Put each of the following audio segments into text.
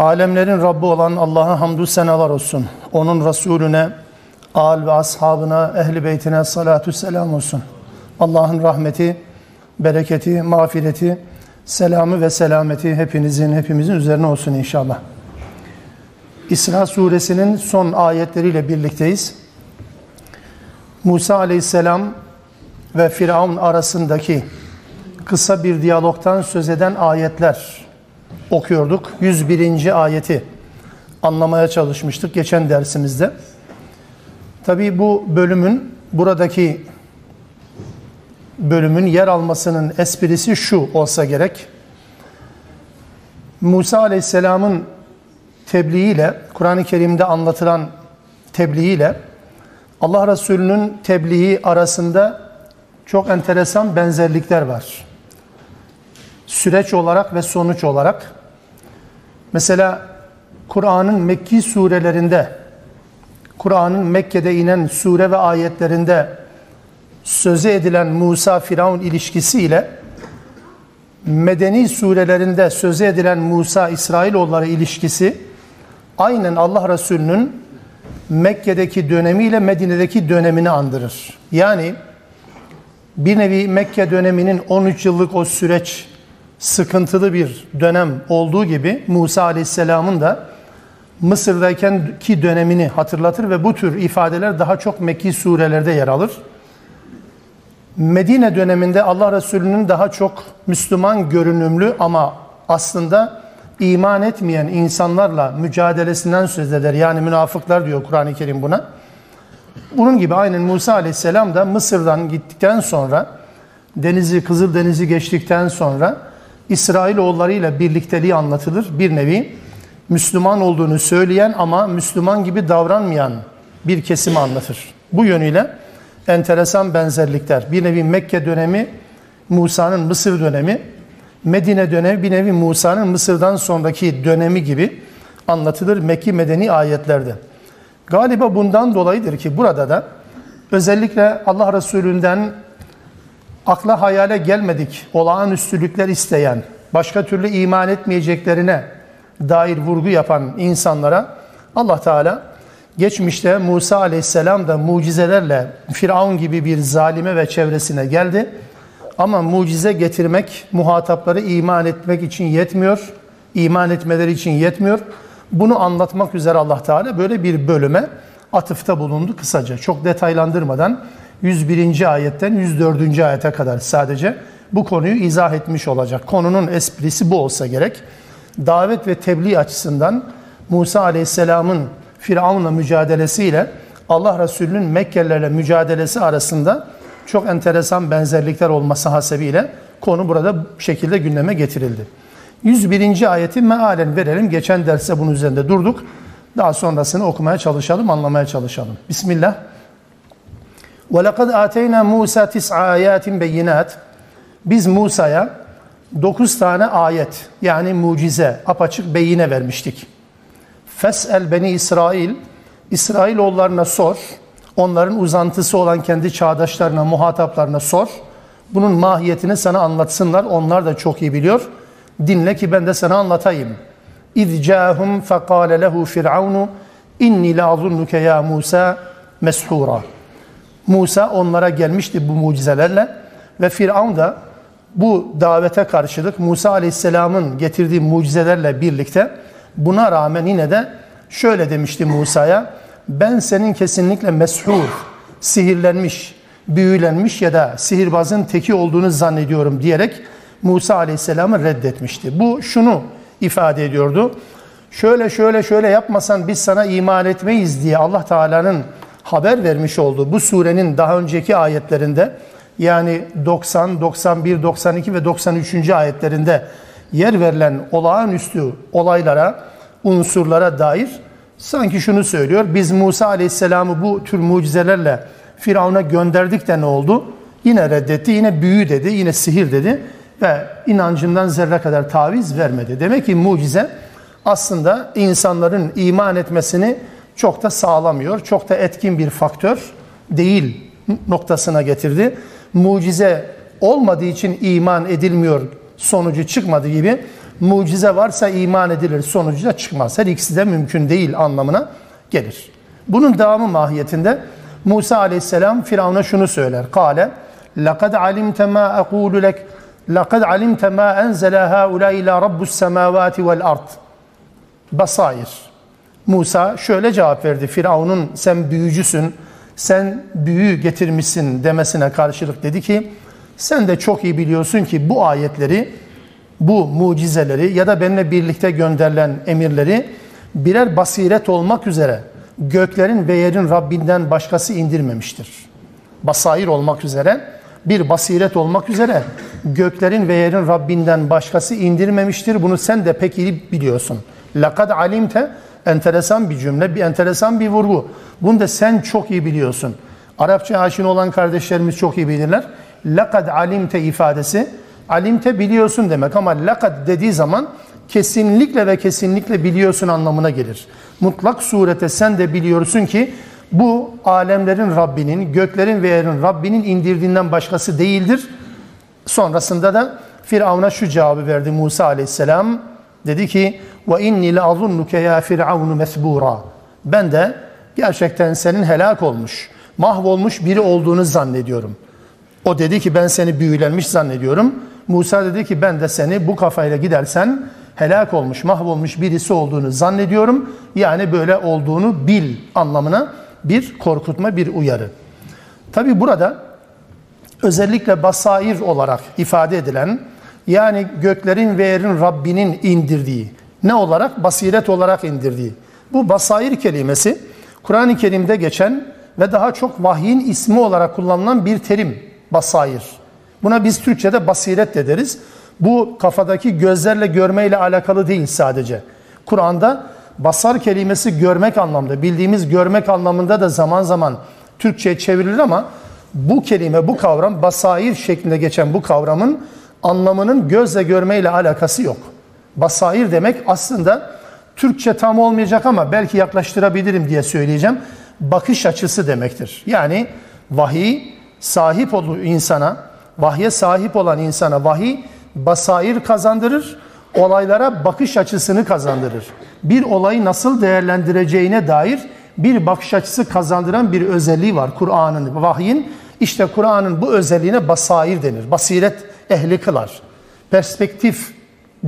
Alemlerin Rabbi olan Allah'a hamdü senalar olsun. Onun Resulüne, al ve ashabına, ehli beytine salatü selam olsun. Allah'ın rahmeti, bereketi, mağfireti, selamı ve selameti hepinizin, hepimizin üzerine olsun inşallah. İsra suresinin son ayetleriyle birlikteyiz. Musa aleyhisselam ve Firavun arasındaki kısa bir diyalogtan söz eden ayetler okuyorduk. 101. ayeti anlamaya çalışmıştık geçen dersimizde. Tabi bu bölümün buradaki bölümün yer almasının esprisi şu olsa gerek. Musa Aleyhisselam'ın tebliğiyle, Kur'an-ı Kerim'de anlatılan tebliğiyle Allah Resulü'nün tebliği arasında çok enteresan benzerlikler var. Süreç olarak ve sonuç olarak. Mesela Kur'an'ın Mekki surelerinde, Kur'an'ın Mekke'de inen sure ve ayetlerinde söze edilen Musa-Firavun ilişkisiyle Medeni surelerinde söze edilen Musa-İsrailoğulları ilişkisi aynen Allah Resulü'nün Mekke'deki dönemiyle Medine'deki dönemini andırır. Yani bir nevi Mekke döneminin 13 yıllık o süreç sıkıntılı bir dönem olduğu gibi Musa Aleyhisselam'ın da Mısır'dayken ki dönemini hatırlatır ve bu tür ifadeler daha çok Mekki surelerde yer alır. Medine döneminde Allah Resulü'nün daha çok Müslüman görünümlü ama aslında iman etmeyen insanlarla mücadelesinden söz eder. Yani münafıklar diyor Kur'an-ı Kerim buna. Bunun gibi aynen Musa Aleyhisselam da Mısır'dan gittikten sonra Denizi, Kızıl Denizi geçtikten sonra İsrailoğulları ile birlikteliği anlatılır. Bir nevi Müslüman olduğunu söyleyen ama Müslüman gibi davranmayan bir kesimi anlatır. Bu yönüyle enteresan benzerlikler. Bir nevi Mekke dönemi, Musa'nın Mısır dönemi, Medine dönemi bir nevi Musa'nın Mısır'dan sonraki dönemi gibi anlatılır Mekki medeni ayetlerde. Galiba bundan dolayıdır ki burada da özellikle Allah Resulü'nden akla hayale gelmedik olağanüstülükler isteyen, başka türlü iman etmeyeceklerine dair vurgu yapan insanlara Allah Teala geçmişte Musa Aleyhisselam da mucizelerle Firavun gibi bir zalime ve çevresine geldi. Ama mucize getirmek muhatapları iman etmek için yetmiyor. iman etmeleri için yetmiyor. Bunu anlatmak üzere Allah Teala böyle bir bölüme atıfta bulundu kısaca. Çok detaylandırmadan 101. ayetten 104. ayete kadar sadece bu konuyu izah etmiş olacak. Konunun esprisi bu olsa gerek. Davet ve tebliğ açısından Musa Aleyhisselam'ın Firavun'la mücadelesiyle Allah Resulü'nün Mekkelilerle mücadelesi arasında çok enteresan benzerlikler olması hasebiyle konu burada bu şekilde gündeme getirildi. 101. ayeti mealen verelim. Geçen derste bunun üzerinde durduk. Daha sonrasını okumaya çalışalım, anlamaya çalışalım. Bismillah. وَلَقَدْ آتَيْنَا مُوسَى تِسْعَ آيَاتٍ بَيِّنَاتٍ Biz Musa'ya 9 tane ayet yani mucize, apaçık beyine vermiştik. Fes'el beni İsrail, İsrailoğullarına sor, onların uzantısı olan kendi çağdaşlarına, muhataplarına sor. Bunun mahiyetini sana anlatsınlar, onlar da çok iyi biliyor. Dinle ki ben de sana anlatayım. اِذْ جَاهُمْ فَقَالَ لَهُ فِرْعَوْنُ اِنِّي لَاظُنُّكَ يَا مُوسَى مَسْحُورًا Musa onlara gelmişti bu mucizelerle ve Firavun da bu davete karşılık Musa Aleyhisselam'ın getirdiği mucizelerle birlikte buna rağmen yine de şöyle demişti Musa'ya ben senin kesinlikle meshur, sihirlenmiş, büyülenmiş ya da sihirbazın teki olduğunu zannediyorum diyerek Musa Aleyhisselam'ı reddetmişti. Bu şunu ifade ediyordu. Şöyle şöyle şöyle yapmasan biz sana iman etmeyiz diye Allah Teala'nın haber vermiş olduğu bu surenin daha önceki ayetlerinde yani 90, 91, 92 ve 93. ayetlerinde yer verilen olağanüstü olaylara, unsurlara dair Sanki şunu söylüyor. Biz Musa Aleyhisselam'ı bu tür mucizelerle Firavun'a gönderdik de ne oldu? Yine reddetti, yine büyü dedi, yine sihir dedi ve inancından zerre kadar taviz vermedi. Demek ki mucize aslında insanların iman etmesini çok da sağlamıyor, çok da etkin bir faktör değil noktasına getirdi. Mucize olmadığı için iman edilmiyor sonucu çıkmadı gibi mucize varsa iman edilir sonucu da çıkmaz. Her ikisi de mümkün değil anlamına gelir. Bunun devamı mahiyetinde Musa aleyhisselam Firavun'a şunu söyler. Kale لَقَدْ عَلِمْتَ مَا أَقُولُ لَكَ لَقَدْ عَلِمْتَ مَا أَنْزَلَ هَؤُلَاءِ إِلَى رَبُّ السَّمَاوَاتِ وَالْأَرْضِ Basair. Musa şöyle cevap verdi. Firavun'un sen büyücüsün, sen büyü getirmişsin demesine karşılık dedi ki sen de çok iyi biliyorsun ki bu ayetleri, bu mucizeleri ya da benimle birlikte gönderilen emirleri birer basiret olmak üzere göklerin ve yerin Rabbinden başkası indirmemiştir. Basair olmak üzere, bir basiret olmak üzere göklerin ve yerin Rabbinden başkası indirmemiştir. Bunu sen de pek iyi biliyorsun. Lakad alimte enteresan bir cümle, bir enteresan bir vurgu. Bunu da sen çok iyi biliyorsun. Arapça aşina olan kardeşlerimiz çok iyi bilirler. Lakad alimte ifadesi, alimte biliyorsun demek ama lakad dediği zaman kesinlikle ve kesinlikle biliyorsun anlamına gelir. Mutlak surete sen de biliyorsun ki bu alemlerin Rabbinin, göklerin ve yerin Rabbinin indirdiğinden başkası değildir. Sonrasında da Firavun'a şu cevabı verdi Musa aleyhisselam. Dedi ki ve inni la azunnuke ya firavunu mesbura. Ben de gerçekten senin helak olmuş, mahvolmuş biri olduğunu zannediyorum. O dedi ki ben seni büyülenmiş zannediyorum. Musa dedi ki ben de seni bu kafayla gidersen helak olmuş, mahvolmuş birisi olduğunu zannediyorum. Yani böyle olduğunu bil anlamına bir korkutma, bir uyarı. Tabi burada özellikle basair olarak ifade edilen yani göklerin ve yerin Rabbinin indirdiği ne olarak? Basiret olarak indirdiği. Bu basair kelimesi Kur'an-ı Kerim'de geçen ve daha çok vahyin ismi olarak kullanılan bir terim basair. Buna biz Türkçe'de basiret de deriz. Bu kafadaki gözlerle görmeyle alakalı değil sadece. Kur'an'da basar kelimesi görmek anlamda, bildiğimiz görmek anlamında da zaman zaman Türkçe'ye çevrilir ama bu kelime, bu kavram basair şeklinde geçen bu kavramın anlamının gözle görmeyle alakası yok. Basair demek aslında Türkçe tam olmayacak ama belki yaklaştırabilirim diye söyleyeceğim. Bakış açısı demektir. Yani vahiy sahip olduğu insana, vahye sahip olan insana vahiy basair kazandırır, olaylara bakış açısını kazandırır. Bir olayı nasıl değerlendireceğine dair bir bakış açısı kazandıran bir özelliği var Kur'an'ın, vahyin. İşte Kur'an'ın bu özelliğine basair denir. Basiret ehli kılar. Perspektif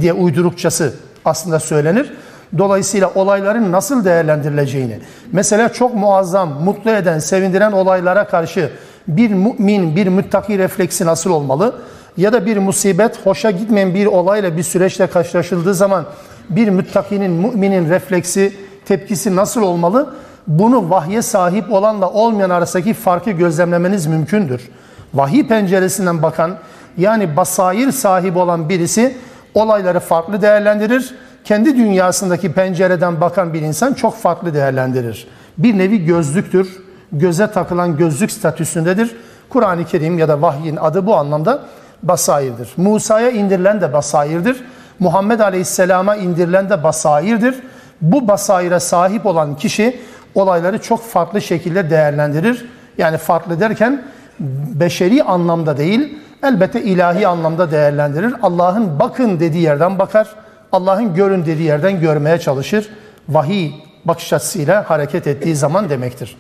diye uydurukçası aslında söylenir. Dolayısıyla olayların nasıl değerlendirileceğini, mesela çok muazzam, mutlu eden, sevindiren olaylara karşı bir mümin, bir müttaki refleksi nasıl olmalı? Ya da bir musibet, hoşa gitmeyen bir olayla, bir süreçle karşılaşıldığı zaman bir müttakinin, müminin refleksi, tepkisi nasıl olmalı? Bunu vahye sahip olanla olmayan arasındaki farkı gözlemlemeniz mümkündür. Vahiy penceresinden bakan, yani basair sahibi olan birisi olayları farklı değerlendirir. Kendi dünyasındaki pencereden bakan bir insan çok farklı değerlendirir. Bir nevi gözlüktür. Göze takılan gözlük statüsündedir. Kur'an-ı Kerim ya da vahyin adı bu anlamda basairdir. Musa'ya indirilen de basairdir. Muhammed Aleyhisselam'a indirilen de basairdir. Bu basaire sahip olan kişi olayları çok farklı şekilde değerlendirir. Yani farklı derken beşeri anlamda değil, elbette ilahi anlamda değerlendirir. Allah'ın bakın dediği yerden bakar. Allah'ın görün dediği yerden görmeye çalışır. Vahiy bakış açısıyla hareket ettiği zaman demektir.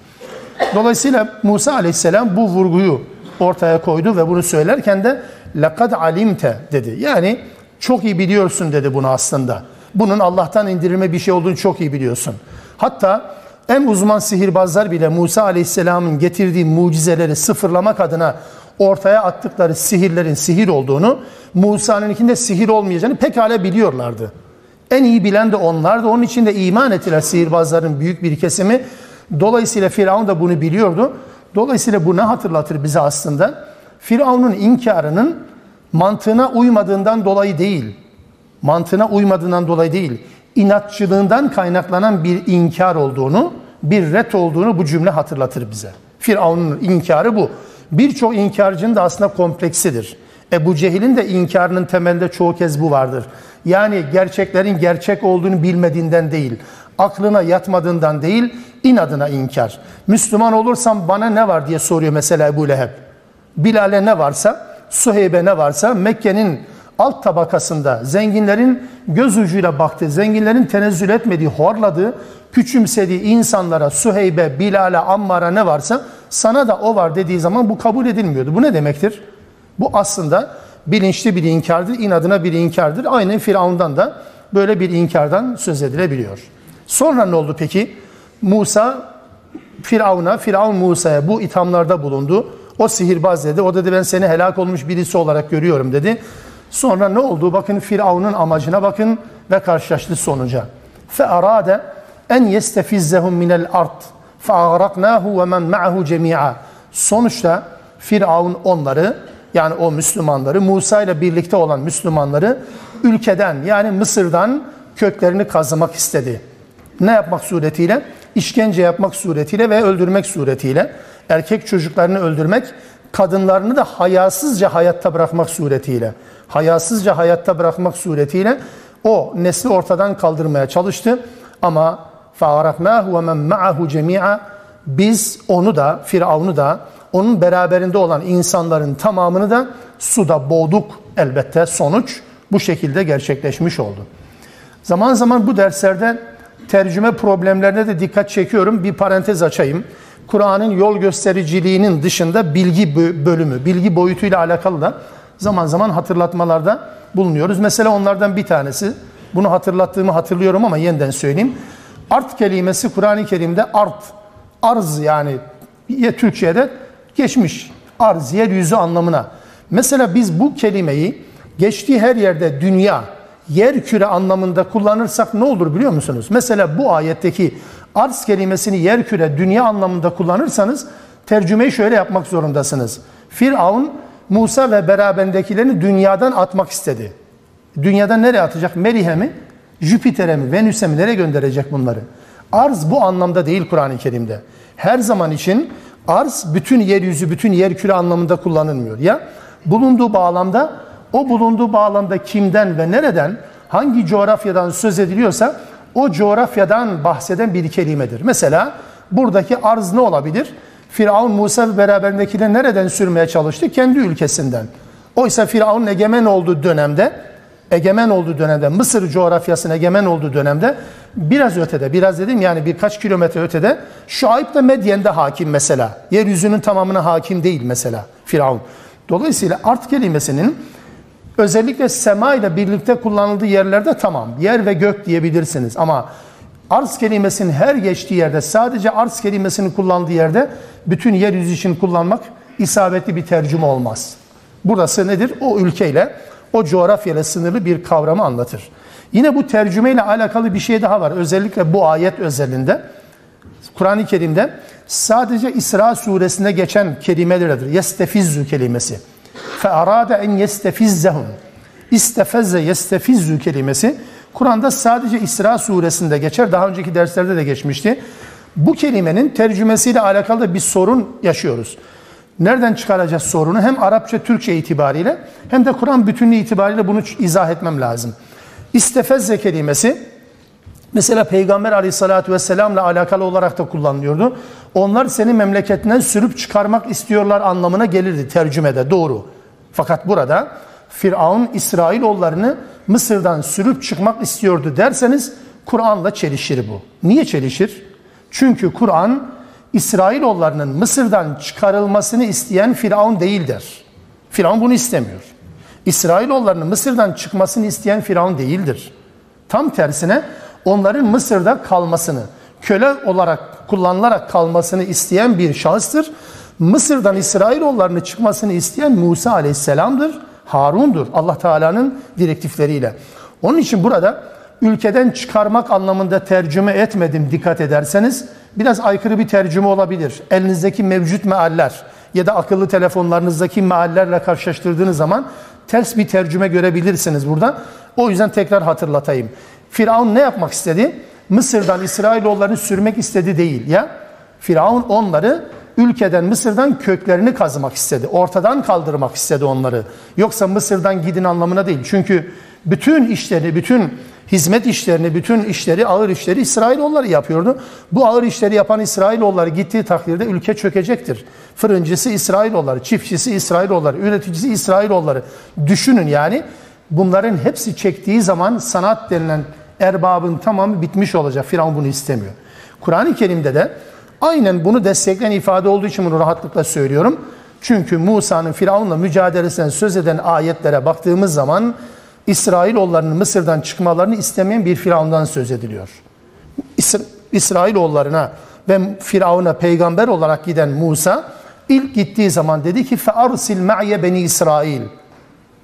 Dolayısıyla Musa aleyhisselam bu vurguyu ortaya koydu ve bunu söylerken de lakad alimte dedi. Yani çok iyi biliyorsun dedi bunu aslında. Bunun Allah'tan indirilme bir şey olduğunu çok iyi biliyorsun. Hatta en uzman sihirbazlar bile Musa aleyhisselamın getirdiği mucizeleri sıfırlamak adına ortaya attıkları sihirlerin sihir olduğunu, Musa'nınkinde sihir olmayacağını pekala biliyorlardı. En iyi bilen de onlardı. Onun için de iman ettiler sihirbazların büyük bir kesimi. Dolayısıyla Firavun da bunu biliyordu. Dolayısıyla bu ne hatırlatır bize aslında? Firavun'un inkarının mantığına uymadığından dolayı değil. Mantığına uymadığından dolayı değil. inatçılığından kaynaklanan bir inkar olduğunu, bir ret olduğunu bu cümle hatırlatır bize. Firavun'un inkarı bu. Birçok inkarcının da aslında kompleksidir. Ebu Cehil'in de inkarının temelinde çoğu kez bu vardır. Yani gerçeklerin gerçek olduğunu bilmediğinden değil, aklına yatmadığından değil, inadına inkar. Müslüman olursam bana ne var diye soruyor mesela Ebu Leheb. Bilal'e ne varsa, Suheyb'e ne varsa Mekke'nin alt tabakasında zenginlerin göz ucuyla baktığı, zenginlerin tenezzül etmediği, horladığı, küçümsediği insanlara, Suheybe, Bilal'e, Ammar'a ne varsa sana da o var dediği zaman bu kabul edilmiyordu. Bu ne demektir? Bu aslında bilinçli bir inkardır, inadına bir inkardır. Aynen Firavun'dan da böyle bir inkardan söz edilebiliyor. Sonra ne oldu peki? Musa Firavun'a, Firavun Musa'ya bu ithamlarda bulundu. O sihirbaz dedi. O dedi ben seni helak olmuş birisi olarak görüyorum dedi. Sonra ne oldu? Bakın Firavun'un amacına bakın ve karşılaştı sonuca. Arade en yestefizzehum minel agraqnahu ve men ma'ahu cemi'a. Sonuçta Firavun onları yani o Müslümanları Musa ile birlikte olan Müslümanları ülkeden yani Mısır'dan köklerini kazımak istedi. Ne yapmak suretiyle? İşkence yapmak suretiyle ve öldürmek suretiyle. Erkek çocuklarını öldürmek, kadınlarını da hayasızca hayatta bırakmak suretiyle. Hayasızca hayatta bırakmak suretiyle o nesli ortadan kaldırmaya çalıştı. Ama فَاَرَقْنَاهُ وَمَنْ مَعَهُ جَمِيعًا Biz onu da, Firavun'u da, onun beraberinde olan insanların tamamını da suda boğduk elbette sonuç bu şekilde gerçekleşmiş oldu. Zaman zaman bu derslerde tercüme problemlerine de dikkat çekiyorum. Bir parantez açayım. Kur'an'ın yol göstericiliğinin dışında bilgi bölümü, bilgi boyutuyla alakalı da zaman zaman hatırlatmalarda bulunuyoruz. Mesela onlardan bir tanesi, bunu hatırlattığımı hatırlıyorum ama yeniden söyleyeyim. Art kelimesi Kur'an-ı Kerim'de art, arz yani ya Türkçe'de geçmiş. Arz, yeryüzü anlamına. Mesela biz bu kelimeyi geçtiği her yerde dünya, yer küre anlamında kullanırsak ne olur biliyor musunuz? Mesela bu ayetteki arz kelimesini yer küre, dünya anlamında kullanırsanız tercümeyi şöyle yapmak zorundasınız. Firavun Musa ve beraberindekilerini dünyadan atmak istedi. Dünyadan nereye atacak? Merih'e mi? Jüpiter'e mi? Venüs'e mi? Nereye gönderecek bunları? Arz bu anlamda değil Kur'an-ı Kerim'de. Her zaman için arz bütün yeryüzü, bütün yer küre anlamında kullanılmıyor. Ya bulunduğu bağlamda o bulunduğu bağlamda kimden ve nereden, hangi coğrafyadan söz ediliyorsa o coğrafyadan bahseden bir kelimedir. Mesela buradaki arz ne olabilir? Firavun Musa ve beraberindekileri nereden sürmeye çalıştı? Kendi ülkesinden. Oysa Firavun egemen olduğu dönemde, egemen olduğu dönemde, Mısır coğrafyasının egemen olduğu dönemde biraz ötede, biraz dedim yani birkaç kilometre ötede Şuayb da Medyen'de hakim mesela. Yeryüzünün tamamına hakim değil mesela Firavun. Dolayısıyla art kelimesinin özellikle sema ile birlikte kullanıldığı yerlerde tamam. Yer ve gök diyebilirsiniz ama arz kelimesinin her geçtiği yerde sadece arz kelimesini kullandığı yerde bütün yeryüzü için kullanmak isabetli bir tercüme olmaz. Burası nedir? O ülkeyle, o coğrafyayla sınırlı bir kavramı anlatır. Yine bu tercümeyle alakalı bir şey daha var. Özellikle bu ayet özelinde. Kur'an-ı Kerim'de sadece İsra suresinde geçen kelimelerdir. Yestefizzu kelimesi. Arada en yestefizzehum. İstefezze yestefizzu kelimesi Kur'an'da sadece İsra suresinde geçer. Daha önceki derslerde de geçmişti. Bu kelimenin tercümesiyle alakalı bir sorun yaşıyoruz. Nereden çıkaracağız sorunu? Hem Arapça, Türkçe itibariyle hem de Kur'an bütünlüğü itibariyle bunu izah etmem lazım. İstefezze kelimesi mesela Peygamber aleyhissalatü vesselamla alakalı olarak da kullanılıyordu. Onlar seni memleketinden sürüp çıkarmak istiyorlar anlamına gelirdi tercümede doğru. Fakat burada Firavun İsrailoğullarını Mısır'dan sürüp çıkmak istiyordu derseniz Kur'an'la çelişir bu. Niye çelişir? Çünkü Kur'an İsrailoğullarının Mısır'dan çıkarılmasını isteyen Firavun değildir. Firavun bunu istemiyor. İsrailoğullarının Mısır'dan çıkmasını isteyen Firavun değildir. Tam tersine onların Mısır'da kalmasını, köle olarak kullanılarak kalmasını isteyen bir şahıstır. Mısır'dan İsrailoğullarını çıkmasını isteyen Musa aleyhisselamdır, Harun'dur Allah Teala'nın direktifleriyle. Onun için burada ülkeden çıkarmak anlamında tercüme etmedim dikkat ederseniz biraz aykırı bir tercüme olabilir. Elinizdeki mevcut mealler ya da akıllı telefonlarınızdaki meallerle karşılaştırdığınız zaman ters bir tercüme görebilirsiniz burada. O yüzden tekrar hatırlatayım. Firavun ne yapmak istedi? Mısır'dan İsrailoğullarını sürmek istedi değil ya. Firavun onları ülkeden Mısır'dan köklerini kazımak istedi. Ortadan kaldırmak istedi onları. Yoksa Mısır'dan gidin anlamına değil. Çünkü bütün işlerini, bütün hizmet işlerini, bütün işleri, ağır işleri İsrailoğulları yapıyordu. Bu ağır işleri yapan İsrailoğulları gittiği takdirde ülke çökecektir. Fırıncısı İsrailoğulları, çiftçisi İsrailoğulları, üreticisi İsrailoğulları. Düşünün yani bunların hepsi çektiği zaman sanat denilen erbabın tamamı bitmiş olacak. Firavun bunu istemiyor. Kur'an-ı Kerim'de de Aynen bunu destekleyen ifade olduğu için bunu rahatlıkla söylüyorum. Çünkü Musa'nın Firavun'la mücadelesinden söz eden ayetlere baktığımız zaman İsrailoğullarının Mısır'dan çıkmalarını istemeyen bir Firavun'dan söz ediliyor. İsra İsrailoğullarına ve Firavun'a peygamber olarak giden Musa ilk gittiği zaman dedi ki fe'arsil ma'ye beni İsrail.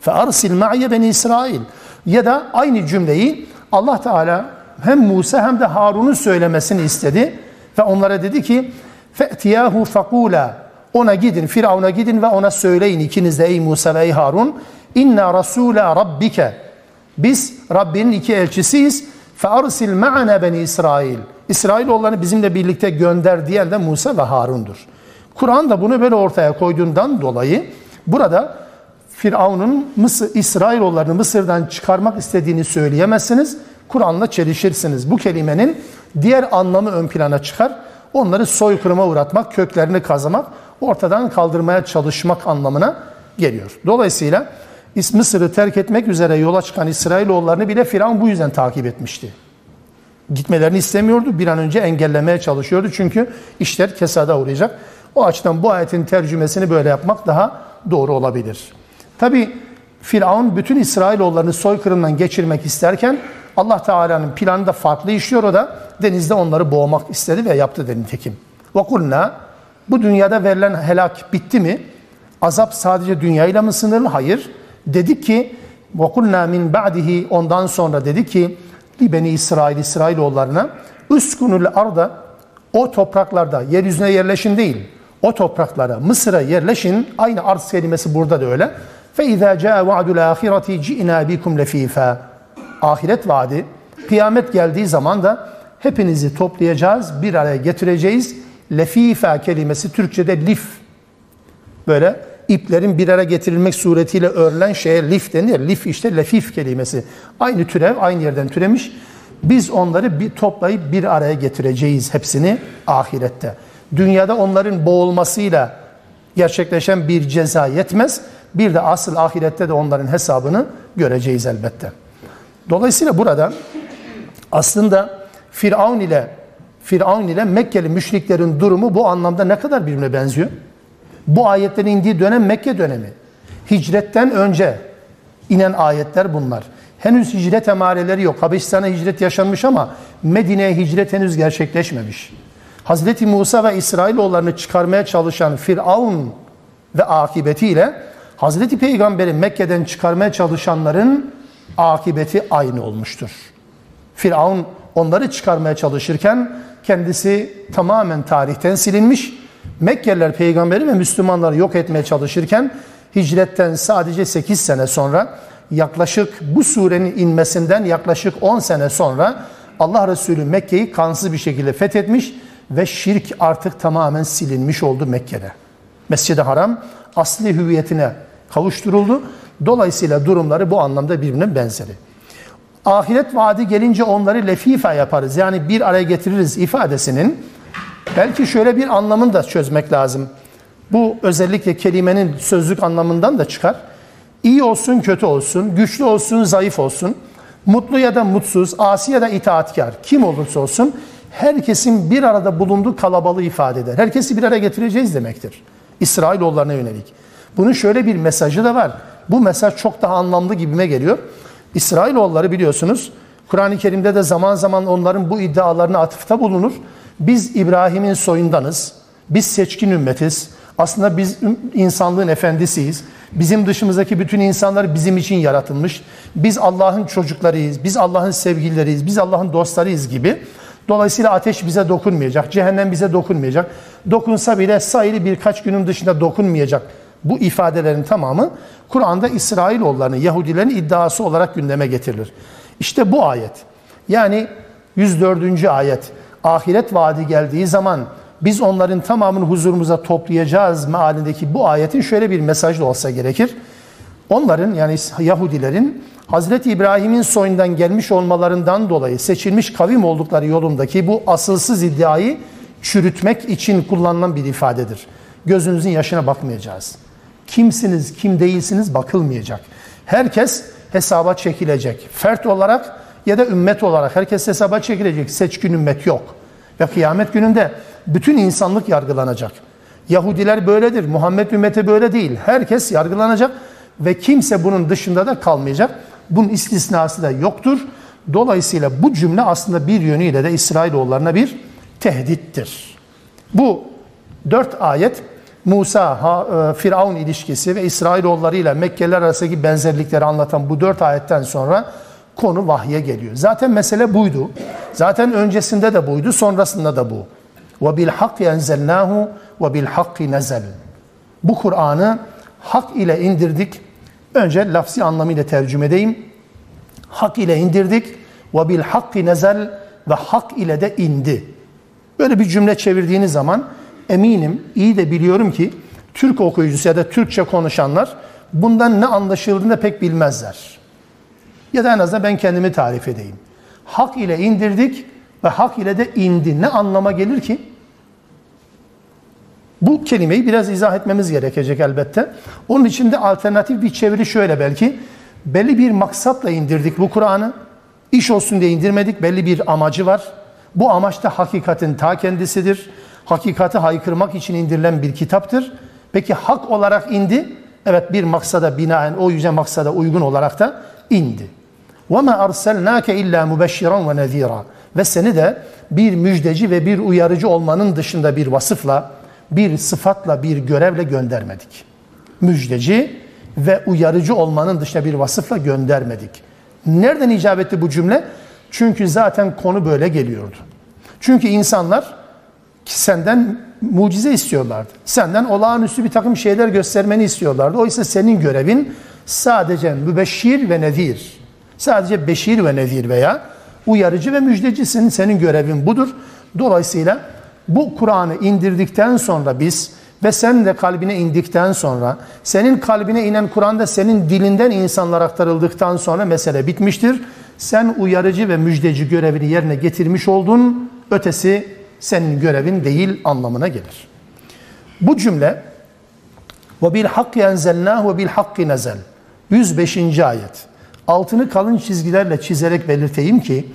Fe'arsil ma'ye beni İsrail. Ya da aynı cümleyi Allah Teala hem Musa hem de Harun'un söylemesini istedi. ve onlara dedi ki فَأْتِيَاهُ فَقُولَا Ona gidin, Firavun'a gidin ve ona söyleyin ikiniz de ey Musa ve ey Harun İnna rasula rabbike. Biz Rabbinin iki elçisiyiz. Fe arsil ma'ana beni İsrail. İsrailoğullarını bizimle birlikte gönder diyen de Musa ve Harun'dur. Kur'an da bunu böyle ortaya koyduğundan dolayı burada Firavun'un Mısır, İsrailoğullarını Mısır'dan çıkarmak istediğini söyleyemezsiniz. Kur'an'la çelişirsiniz. Bu kelimenin diğer anlamı ön plana çıkar. Onları soykırıma uğratmak, köklerini kazımak, ortadan kaldırmaya çalışmak anlamına geliyor. Dolayısıyla Mısır'ı terk etmek üzere yola çıkan İsrailoğullarını bile Firavun bu yüzden takip etmişti. Gitmelerini istemiyordu. Bir an önce engellemeye çalışıyordu. Çünkü işler kesada uğrayacak. O açıdan bu ayetin tercümesini böyle yapmak daha doğru olabilir. Tabi Firavun bütün İsrailoğullarını soykırımdan geçirmek isterken Allah Teala'nın planı da farklı işliyor. O da denizde onları boğmak istedi ve yaptı dedi nitekim. وَقُلْنَا Bu dünyada verilen helak bitti mi? Azap sadece dünyayla mı sınırlı? Hayır. Dedik ki وَقُلْنَا min ba'dihi Ondan sonra dedi ki li beni İsrail, İsrailoğullarına üskunul arda o topraklarda yeryüzüne yerleşin değil. O topraklara, Mısır'a yerleşin. Aynı arz kelimesi burada da öyle. فَاِذَا جَاءَ وَعْدُ الْآخِرَةِ جِئِنَا بِكُمْ لَف۪يفًا Ahiret vaadi, kıyamet geldiği zaman da hepinizi toplayacağız, bir araya getireceğiz. Lefifa kelimesi Türkçe'de lif. Böyle iplerin bir araya getirilmek suretiyle örülen şeye lif denir. Lif işte lefif kelimesi. Aynı türev, aynı yerden türemiş. Biz onları bir toplayıp bir araya getireceğiz hepsini ahirette. Dünyada onların boğulmasıyla gerçekleşen bir ceza yetmez. Bir de asıl ahirette de onların hesabını göreceğiz elbette. Dolayısıyla burada aslında Firavun ile Firavun ile Mekkeli müşriklerin durumu bu anlamda ne kadar birbirine benziyor? Bu ayetlerin indiği dönem Mekke dönemi. Hicretten önce inen ayetler bunlar. Henüz hicret emareleri yok. Habeşistan'a hicret yaşanmış ama Medine'ye hicret henüz gerçekleşmemiş. Hazreti Musa ve İsrailoğullarını çıkarmaya çalışan Firavun ve akibetiyle Hazreti Peygamber'i Mekke'den çıkarmaya çalışanların akibeti aynı olmuştur. Firavun onları çıkarmaya çalışırken kendisi tamamen tarihten silinmiş. Mekkeliler peygamberi ve Müslümanları yok etmeye çalışırken hicretten sadece 8 sene sonra yaklaşık bu surenin inmesinden yaklaşık 10 sene sonra Allah Resulü Mekke'yi kansız bir şekilde fethetmiş ve şirk artık tamamen silinmiş oldu Mekke'de. Mescid-i Haram asli hüviyetine kavuşturuldu. Dolayısıyla durumları bu anlamda birbirine benzeri. Ahiret vaadi gelince onları lefife yaparız. Yani bir araya getiririz ifadesinin belki şöyle bir anlamını da çözmek lazım. Bu özellikle kelimenin sözlük anlamından da çıkar. İyi olsun, kötü olsun, güçlü olsun, zayıf olsun, mutlu ya da mutsuz, asi ya da itaatkar, kim olursa olsun herkesin bir arada bulunduğu kalabalığı ifade eder. Herkesi bir araya getireceğiz demektir. İsrailoğullarına yönelik. Bunun şöyle bir mesajı da var. Bu mesaj çok daha anlamlı gibime geliyor. İsrailoğulları biliyorsunuz Kur'an-ı Kerim'de de zaman zaman onların bu iddialarına atıfta bulunur. Biz İbrahim'in soyundanız. Biz seçkin ümmetiz. Aslında biz insanlığın efendisiyiz. Bizim dışımızdaki bütün insanlar bizim için yaratılmış. Biz Allah'ın çocuklarıyız. Biz Allah'ın sevgilileriyiz. Biz Allah'ın dostlarıyız gibi. Dolayısıyla ateş bize dokunmayacak. Cehennem bize dokunmayacak. Dokunsa bile sayılı birkaç günün dışında dokunmayacak. Bu ifadelerin tamamı Kur'an'da İsrailoğullarının, Yahudilerin iddiası olarak gündeme getirilir. İşte bu ayet. Yani 104. ayet. Ahiret vaadi geldiği zaman biz onların tamamını huzurumuza toplayacağız mealindeki bu ayetin şöyle bir mesajı olsa gerekir. Onların yani Yahudilerin Hazreti İbrahim'in soyundan gelmiş olmalarından dolayı seçilmiş kavim oldukları yolundaki bu asılsız iddiayı çürütmek için kullanılan bir ifadedir. Gözünüzün yaşına bakmayacağız. Kimsiniz, kim değilsiniz bakılmayacak. Herkes hesaba çekilecek. Fert olarak ya da ümmet olarak herkes hesaba çekilecek. Seçkin ümmet yok. Ve kıyamet gününde bütün insanlık yargılanacak. Yahudiler böyledir. Muhammed ümmeti böyle değil. Herkes yargılanacak ve kimse bunun dışında da kalmayacak. Bunun istisnası da yoktur. Dolayısıyla bu cümle aslında bir yönüyle de İsrailoğullarına bir tehdittir. Bu dört ayet Musa, e, Firavun ilişkisi ve İsrailoğulları ile Mekkeliler arasındaki benzerlikleri anlatan bu dört ayetten sonra konu vahye geliyor. Zaten mesele buydu. Zaten öncesinde de buydu, sonrasında da bu. Ve bil hakki enzelnahu ve bil hakki nezel. Bu Kur'an'ı hak ile indirdik. Önce lafsi anlamıyla tercüme edeyim. Hak ile indirdik ve bil hakki nezel ve hak ile de indi. Böyle bir cümle çevirdiğiniz zaman eminim, iyi de biliyorum ki Türk okuyucusu ya da Türkçe konuşanlar bundan ne anlaşıldığını pek bilmezler. Ya da en azından ben kendimi tarif edeyim. Hak ile indirdik ve hak ile de indi. Ne anlama gelir ki? Bu kelimeyi biraz izah etmemiz gerekecek elbette. Onun için de alternatif bir çeviri şöyle belki. Belli bir maksatla indirdik bu Kur'an'ı. İş olsun diye indirmedik. Belli bir amacı var. Bu amaç da hakikatin ta kendisidir Hakikati haykırmak için indirilen bir kitaptır. Peki hak olarak indi. Evet bir maksada binaen o yüce maksada uygun olarak da indi. وَمَا أَرْسَلْنَاكَ اِلَّا مُبَشِّرًا وَنَذ۪يرًا Ve seni de bir müjdeci ve bir uyarıcı olmanın dışında bir vasıfla, bir sıfatla, bir görevle göndermedik. Müjdeci ve uyarıcı olmanın dışında bir vasıfla göndermedik. Nereden icap etti bu cümle? Çünkü zaten konu böyle geliyordu. Çünkü insanlar senden mucize istiyorlardı. Senden olağanüstü bir takım şeyler göstermeni istiyorlardı. Oysa senin görevin sadece mübeşşir ve nedir. Sadece beşir ve nedir veya uyarıcı ve müjdecisin. Senin görevin budur. Dolayısıyla bu Kur'an'ı indirdikten sonra biz ve sen de kalbine indikten sonra senin kalbine inen Kur'an'da senin dilinden insanlar aktarıldıktan sonra mesele bitmiştir. Sen uyarıcı ve müjdeci görevini yerine getirmiş oldun. Ötesi senin görevin değil anlamına gelir. Bu cümle ve bil hakki enzelnahu ve bil hakki nezel 105. ayet. Altını kalın çizgilerle çizerek belirteyim ki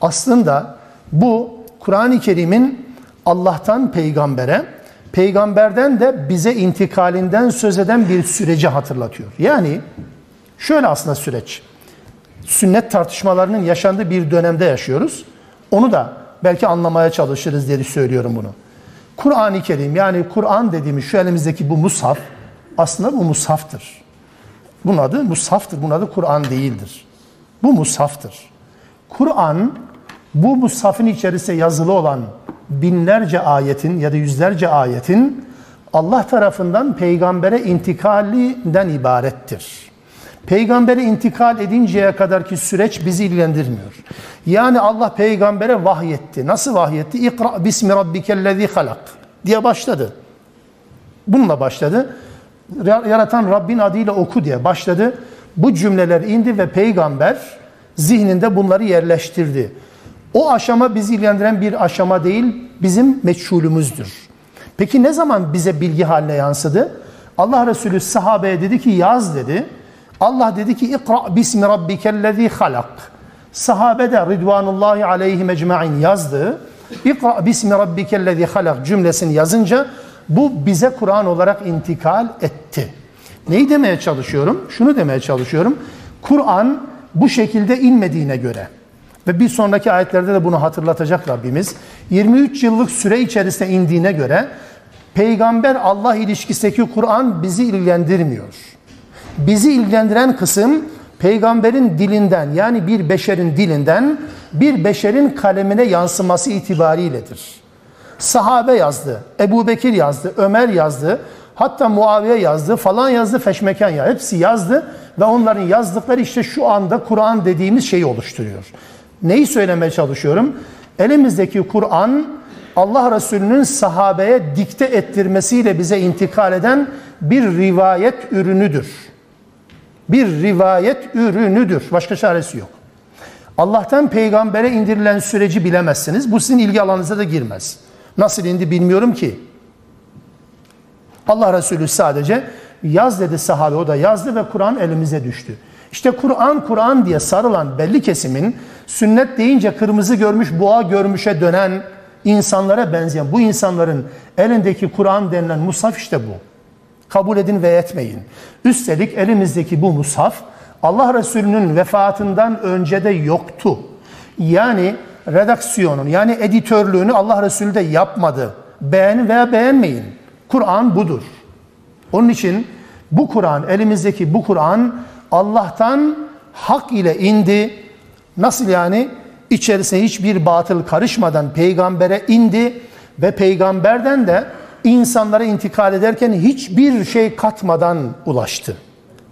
aslında bu Kur'an-ı Kerim'in Allah'tan peygambere, peygamberden de bize intikalinden söz eden bir süreci hatırlatıyor. Yani şöyle aslında süreç. Sünnet tartışmalarının yaşandığı bir dönemde yaşıyoruz. Onu da belki anlamaya çalışırız diye söylüyorum bunu. Kur'an-ı Kerim yani Kur'an dediğimiz şu elimizdeki bu mushaf aslında bu mushaftır. Bunun adı mushaftır. Bunun adı Kur'an değildir. Bu mushaftır. Kur'an bu mushafın içerisinde yazılı olan binlerce ayetin ya da yüzlerce ayetin Allah tarafından peygambere intikalinden ibarettir. Peygambere intikal edinceye kadarki süreç bizi ilgilendirmiyor. Yani Allah peygambere vahyetti. Nasıl vahyetti? İkra bismi rabbikellezi halak diye başladı. Bununla başladı. Yaratan Rabbin adıyla oku diye başladı. Bu cümleler indi ve peygamber zihninde bunları yerleştirdi. O aşama bizi ilgilendiren bir aşama değil, bizim meçhulümüzdür. Peki ne zaman bize bilgi haline yansıdı? Allah Resulü sahabeye dedi ki yaz dedi. Allah dedi ki ikra bismi rabbikellezi halak. Sahabe de ridvanullahi aleyhi ecmain yazdı. İkra bismi rabbikellezi halak cümlesini yazınca bu bize Kur'an olarak intikal etti. Neyi demeye çalışıyorum? Şunu demeye çalışıyorum. Kur'an bu şekilde inmediğine göre ve bir sonraki ayetlerde de bunu hatırlatacak Rabbimiz. 23 yıllık süre içerisinde indiğine göre peygamber Allah ilişkisindeki Kur'an bizi ilgilendirmiyor. Bizi ilgilendiren kısım peygamberin dilinden yani bir beşerin dilinden bir beşerin kalemine yansıması itibariyledir. Sahabe yazdı, Ebu Bekir yazdı, Ömer yazdı, hatta Muaviye yazdı, falan yazdı, Feşmeken ya hepsi yazdı ve onların yazdıkları işte şu anda Kur'an dediğimiz şeyi oluşturuyor. Neyi söylemeye çalışıyorum? Elimizdeki Kur'an Allah Resulü'nün sahabeye dikte ettirmesiyle bize intikal eden bir rivayet ürünüdür. Bir rivayet ürünüdür. Başka çaresi yok. Allah'tan peygambere indirilen süreci bilemezsiniz. Bu sizin ilgi alanınıza da girmez. Nasıl indi bilmiyorum ki. Allah Resulü sadece yaz dedi sahabe o da yazdı ve Kur'an elimize düştü. İşte Kur'an Kur'an diye sarılan belli kesimin sünnet deyince kırmızı görmüş boğa görmüşe dönen insanlara benzeyen bu insanların elindeki Kur'an denilen mushaf işte bu. Kabul edin ve etmeyin. Üstelik elimizdeki bu mushaf Allah Resulü'nün vefatından önce de yoktu. Yani redaksiyonun yani editörlüğünü Allah Resulü de yapmadı. Beğenin veya beğenmeyin. Kur'an budur. Onun için bu Kur'an, elimizdeki bu Kur'an Allah'tan hak ile indi. Nasıl yani? İçerisine hiçbir batıl karışmadan peygambere indi ve peygamberden de insanlara intikal ederken hiçbir şey katmadan ulaştı.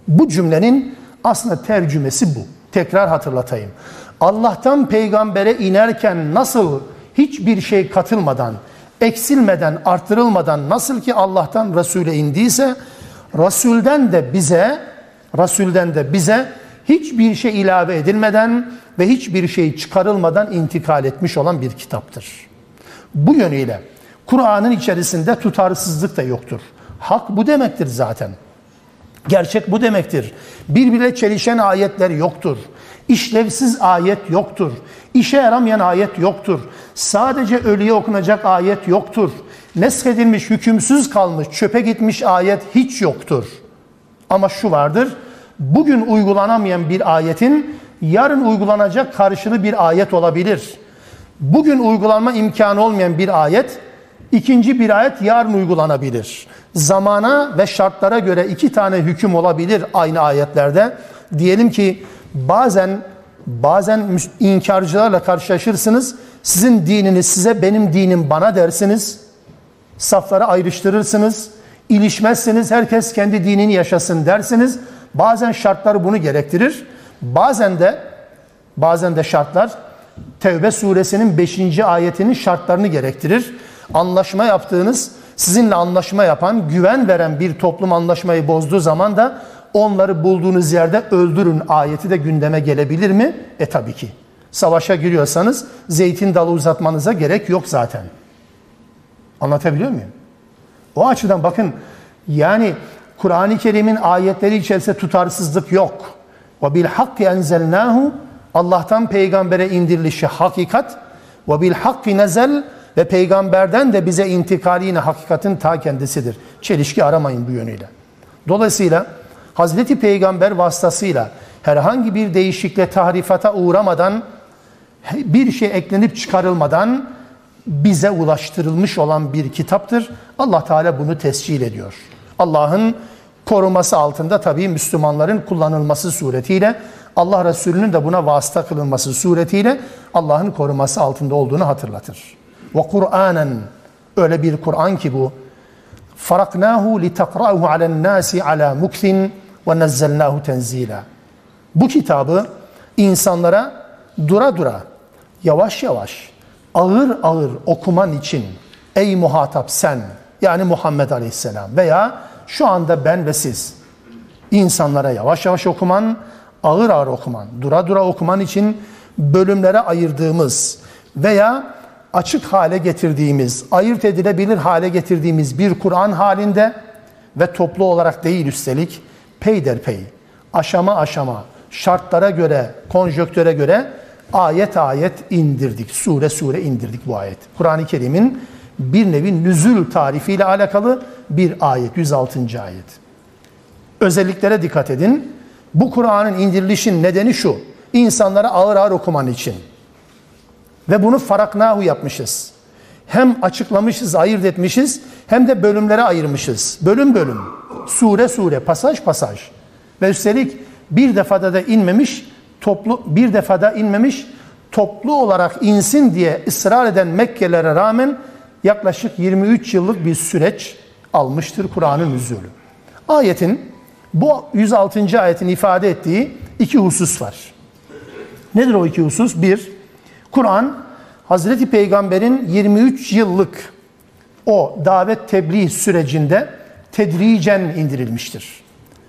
Bu cümlenin aslında tercümesi bu. Tekrar hatırlatayım. Allah'tan peygambere inerken nasıl hiçbir şey katılmadan, eksilmeden, arttırılmadan nasıl ki Allah'tan Resul'e indiyse Resul'den de bize Resul'den de bize hiçbir şey ilave edilmeden ve hiçbir şey çıkarılmadan intikal etmiş olan bir kitaptır. Bu yönüyle Kur'an'ın içerisinde tutarsızlık da yoktur. Hak bu demektir zaten. Gerçek bu demektir. Birbirine çelişen ayetler yoktur. İşlevsiz ayet yoktur. İşe yaramayan ayet yoktur. Sadece ölüye okunacak ayet yoktur. Neskedilmiş, hükümsüz kalmış, çöpe gitmiş ayet hiç yoktur. Ama şu vardır, bugün uygulanamayan bir ayetin yarın uygulanacak karşılığı bir ayet olabilir. Bugün uygulanma imkanı olmayan bir ayet, ikinci bir ayet yarın uygulanabilir. Zamana ve şartlara göre iki tane hüküm olabilir aynı ayetlerde. Diyelim ki bazen bazen inkarcılarla karşılaşırsınız. Sizin dininiz size, benim dinim bana dersiniz. Safları ayrıştırırsınız. İlişmezsiniz, herkes kendi dinini yaşasın dersiniz. Bazen şartlar bunu gerektirir. Bazen de bazen de şartlar Tevbe suresinin 5. ayetinin şartlarını gerektirir. Anlaşma yaptığınız, sizinle anlaşma yapan, güven veren bir toplum anlaşmayı bozduğu zaman da onları bulduğunuz yerde öldürün ayeti de gündeme gelebilir mi? E tabii ki. Savaşa giriyorsanız zeytin dalı uzatmanıza gerek yok zaten. Anlatabiliyor muyum? O açıdan bakın yani Kur'an-ı Kerim'in ayetleri içerisinde tutarsızlık yok. Ve bil hakki enzelnahu Allah'tan peygambere indirilişi hakikat ve bil hakki nezel ve peygamberden de bize intikali yine hakikatin ta kendisidir. Çelişki aramayın bu yönüyle. Dolayısıyla Hazreti Peygamber vasıtasıyla herhangi bir değişikliğe tahrifata uğramadan bir şey eklenip çıkarılmadan bize ulaştırılmış olan bir kitaptır. Allah Teala bunu tescil ediyor. Allah'ın koruması altında tabii Müslümanların kullanılması suretiyle Allah Resulü'nün de buna vasıta kılınması suretiyle Allah'ın koruması altında olduğunu hatırlatır. Ve Kur'anen öyle bir Kur'an ki bu faraknahu li takra'uhu alen nasi ala muktin ve nezzelnahu tenzila. Bu kitabı insanlara dura dura, yavaş yavaş, ağır ağır okuman için ey muhatap sen yani Muhammed Aleyhisselam veya şu anda ben ve siz insanlara yavaş yavaş okuman, ağır ağır okuman, dura dura okuman için bölümlere ayırdığımız veya açık hale getirdiğimiz, ayırt edilebilir hale getirdiğimiz bir Kur'an halinde ve toplu olarak değil üstelik peyderpey, aşama aşama, şartlara göre, konjöktöre göre ayet ayet indirdik. Sure sure indirdik bu ayet. Kur'an-ı Kerim'in bir nevi nüzül tarifiyle alakalı bir ayet, 106. ayet. Özelliklere dikkat edin. Bu Kur'an'ın indirilişin nedeni şu. İnsanlara ağır ağır okuman için. Ve bunu faraknahu yapmışız. Hem açıklamışız, ayırt etmişiz hem de bölümlere ayırmışız. Bölüm bölüm, sure sure, pasaj pasaj. Ve üstelik bir defada da inmemiş, toplu bir defada inmemiş, toplu olarak insin diye ısrar eden Mekkelere rağmen yaklaşık 23 yıllık bir süreç almıştır Kur'an'ın nüzulü. Ayetin bu 106. ayetin ifade ettiği iki husus var. Nedir o iki husus? Bir, Kur'an Hazreti Peygamber'in 23 yıllık o davet tebliğ sürecinde tedricen indirilmiştir.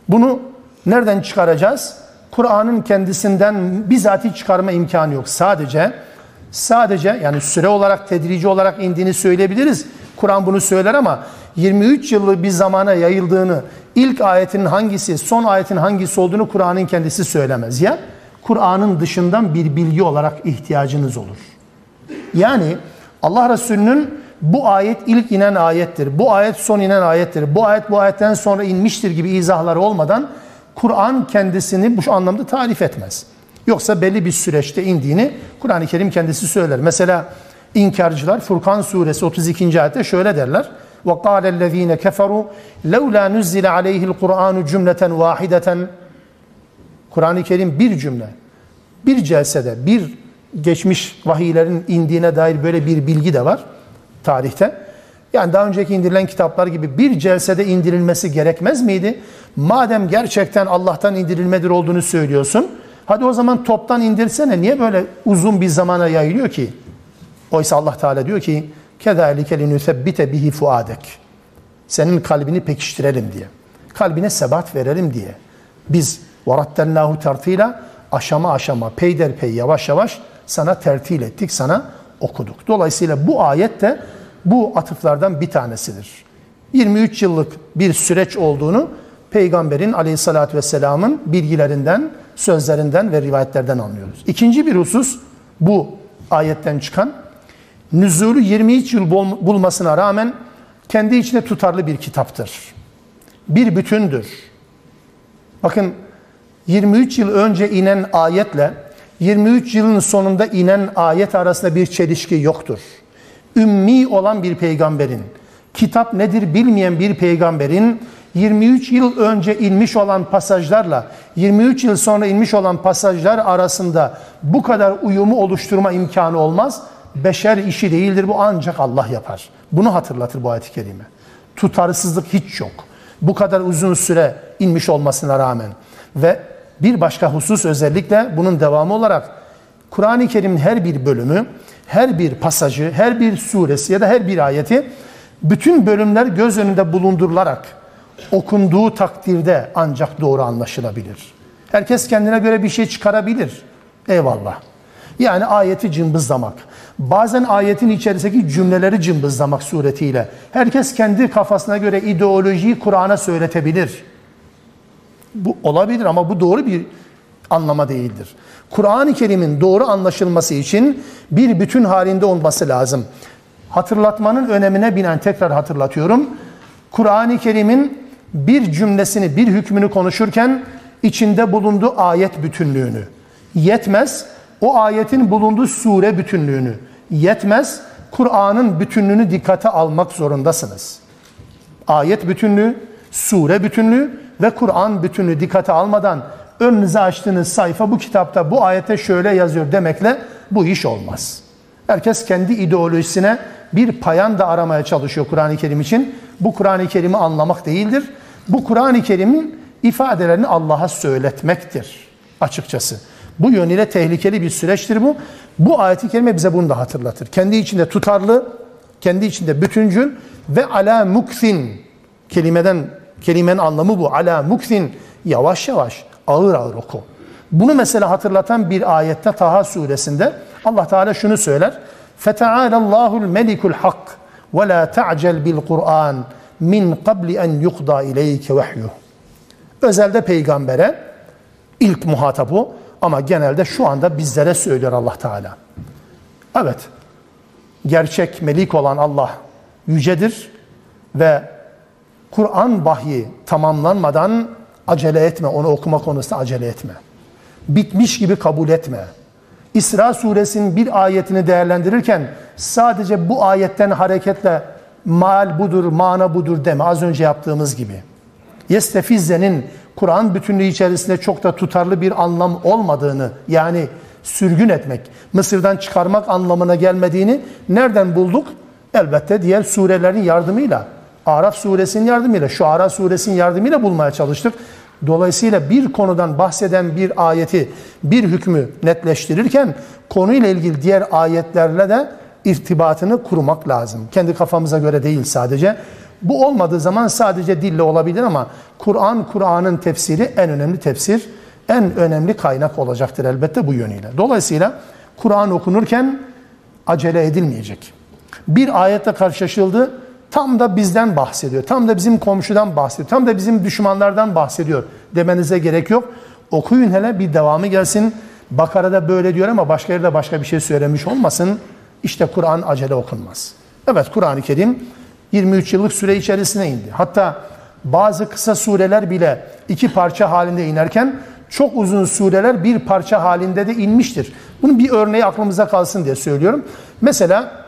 Bunu nereden çıkaracağız? Kur'an'ın kendisinden bizatihi çıkarma imkanı yok. Sadece sadece yani süre olarak tedrici olarak indiğini söyleyebiliriz. Kur'an bunu söyler ama 23 yıllık bir zamana yayıldığını, ilk ayetin hangisi, son ayetin hangisi olduğunu Kur'an'ın kendisi söylemez. Ya Kur'an'ın dışından bir bilgi olarak ihtiyacınız olur. Yani Allah Resulü'nün bu ayet ilk inen ayettir, bu ayet son inen ayettir, bu ayet bu ayetten sonra inmiştir gibi izahları olmadan Kur'an kendisini bu anlamda tarif etmez. Yoksa belli bir süreçte indiğini Kur'an-ı Kerim kendisi söyler. Mesela inkarcılar Furkan suresi 32. ayette şöyle derler. وَقَالَ الَّذ۪ينَ كَفَرُوا لَوْلَا نُزِّلَ عَلَيْهِ الْقُرْآنُ cümleten وَاحِدَةً Kur'an-ı Kerim bir cümle, bir celsede, bir geçmiş vahiylerin indiğine dair böyle bir bilgi de var tarihte. Yani daha önceki indirilen kitaplar gibi bir celsede indirilmesi gerekmez miydi? Madem gerçekten Allah'tan indirilmedir olduğunu söylüyorsun, hadi o zaman toptan indirsene. Niye böyle uzun bir zamana yayılıyor ki? Oysa Allah Teala diyor ki, كَذَٰلِكَ لِنُثَبِّتَ bihi fuadek. Senin kalbini pekiştirelim diye. Kalbine sebat verelim diye. Biz وَرَتَّلْنَاهُ tertila aşama aşama, peyderpey, yavaş yavaş sana tertil ettik, sana okuduk. Dolayısıyla bu ayet de bu atıflardan bir tanesidir. 23 yıllık bir süreç olduğunu Peygamberin aleyhissalatü vesselamın bilgilerinden, sözlerinden ve rivayetlerden anlıyoruz. İkinci bir husus bu ayetten çıkan nüzulü 23 yıl bulmasına rağmen kendi içinde tutarlı bir kitaptır. Bir bütündür. Bakın 23 yıl önce inen ayetle 23 yılın sonunda inen ayet arasında bir çelişki yoktur. Ümmi olan bir peygamberin, kitap nedir bilmeyen bir peygamberin 23 yıl önce inmiş olan pasajlarla 23 yıl sonra inmiş olan pasajlar arasında bu kadar uyumu oluşturma imkanı olmaz. Beşer işi değildir bu ancak Allah yapar. Bunu hatırlatır bu ayet-i kerime. Tutarsızlık hiç yok. Bu kadar uzun süre inmiş olmasına rağmen ve bir başka husus özellikle bunun devamı olarak Kur'an-ı Kerim'in her bir bölümü, her bir pasajı, her bir suresi ya da her bir ayeti bütün bölümler göz önünde bulundurularak okunduğu takdirde ancak doğru anlaşılabilir. Herkes kendine göre bir şey çıkarabilir. Eyvallah. Yani ayeti cımbızlamak. Bazen ayetin içerisindeki cümleleri cımbızlamak suretiyle. Herkes kendi kafasına göre ideolojiyi Kur'an'a söyletebilir. Bu olabilir ama bu doğru bir anlama değildir. Kur'an-ı Kerim'in doğru anlaşılması için bir bütün halinde olması lazım. Hatırlatmanın önemine binen tekrar hatırlatıyorum. Kur'an-ı Kerim'in bir cümlesini, bir hükmünü konuşurken içinde bulunduğu ayet bütünlüğünü yetmez. O ayetin bulunduğu sure bütünlüğünü yetmez. Kur'an'ın bütünlüğünü dikkate almak zorundasınız. Ayet bütünlüğü, sure bütünlüğü ve Kur'an bütünü dikkate almadan önünüze açtığınız sayfa bu kitapta bu ayete şöyle yazıyor demekle bu iş olmaz. Herkes kendi ideolojisine bir payan da aramaya çalışıyor Kur'an-ı Kerim için. Bu Kur'an-ı Kerim'i anlamak değildir. Bu Kur'an-ı Kerim'in ifadelerini Allah'a söyletmektir açıkçası. Bu yönüyle tehlikeli bir süreçtir bu. Bu ayeti kerime bize bunu da hatırlatır. Kendi içinde tutarlı, kendi içinde bütüncül ve ala muksin kelimeden Kelimenin anlamı bu. Ala muksin yavaş yavaş ağır ağır oku. Bunu mesela hatırlatan bir ayette Taha suresinde Allah Teala şunu söyler. فَتَعَالَ اللّٰهُ الْمَلِكُ الْحَقِّ وَلَا تَعْجَلْ بِالْقُرْآنِ min qabli en yukda ileyke vahyu. Özelde peygambere ilk muhatap o ama genelde şu anda bizlere söylüyor Allah Teala. Evet. Gerçek melik olan Allah yücedir ve Kur'an vahyi tamamlanmadan acele etme, onu okuma konusunda acele etme. Bitmiş gibi kabul etme. İsra suresinin bir ayetini değerlendirirken sadece bu ayetten hareketle mal budur, mana budur deme. Az önce yaptığımız gibi. Yestefizze'nin Kur'an bütünlüğü içerisinde çok da tutarlı bir anlam olmadığını yani sürgün etmek, Mısır'dan çıkarmak anlamına gelmediğini nereden bulduk? Elbette diğer surelerin yardımıyla. Araf suresinin yardımıyla, Şuara suresinin yardımıyla bulmaya çalıştık. Dolayısıyla bir konudan bahseden bir ayeti, bir hükmü netleştirirken konuyla ilgili diğer ayetlerle de irtibatını kurmak lazım. Kendi kafamıza göre değil sadece. Bu olmadığı zaman sadece dille olabilir ama Kur'an, Kur'an'ın tefsiri en önemli tefsir, en önemli kaynak olacaktır elbette bu yönüyle. Dolayısıyla Kur'an okunurken acele edilmeyecek. Bir ayette karşılaşıldı, tam da bizden bahsediyor, tam da bizim komşudan bahsediyor, tam da bizim düşmanlardan bahsediyor demenize gerek yok. Okuyun hele bir devamı gelsin. Bakara'da böyle diyor ama başka yerde başka bir şey söylemiş olmasın. İşte Kur'an acele okunmaz. Evet Kur'an-ı Kerim 23 yıllık süre içerisine indi. Hatta bazı kısa sureler bile iki parça halinde inerken çok uzun sureler bir parça halinde de inmiştir. Bunun bir örneği aklımıza kalsın diye söylüyorum. Mesela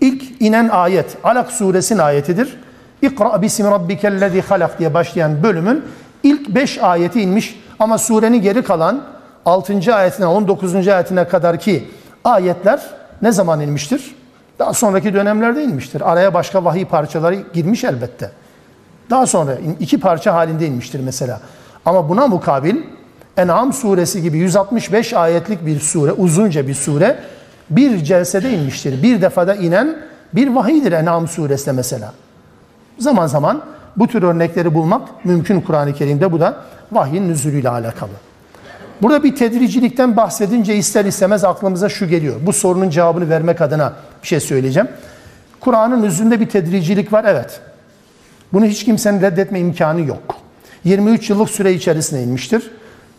ilk inen ayet Alak suresinin ayetidir. İkra bismi rabbikellezi halak diye başlayan bölümün ilk 5 ayeti inmiş ama surenin geri kalan 6. ayetine 19. ayetine kadar ki ayetler ne zaman inmiştir? Daha sonraki dönemlerde inmiştir. Araya başka vahiy parçaları girmiş elbette. Daha sonra iki parça halinde inmiştir mesela. Ama buna mukabil En'am suresi gibi 165 ayetlik bir sure, uzunca bir sure bir celsede inmiştir. Bir defada inen bir vahiydir En'am suresi mesela. Zaman zaman bu tür örnekleri bulmak mümkün Kur'an-ı Kerim'de. Bu da vahyin nüzulüyle alakalı. Burada bir tedricilikten bahsedince ister istemez aklımıza şu geliyor. Bu sorunun cevabını vermek adına bir şey söyleyeceğim. Kur'an'ın üzerinde bir tedricilik var evet. Bunu hiç kimsenin reddetme imkanı yok. 23 yıllık süre içerisinde inmiştir.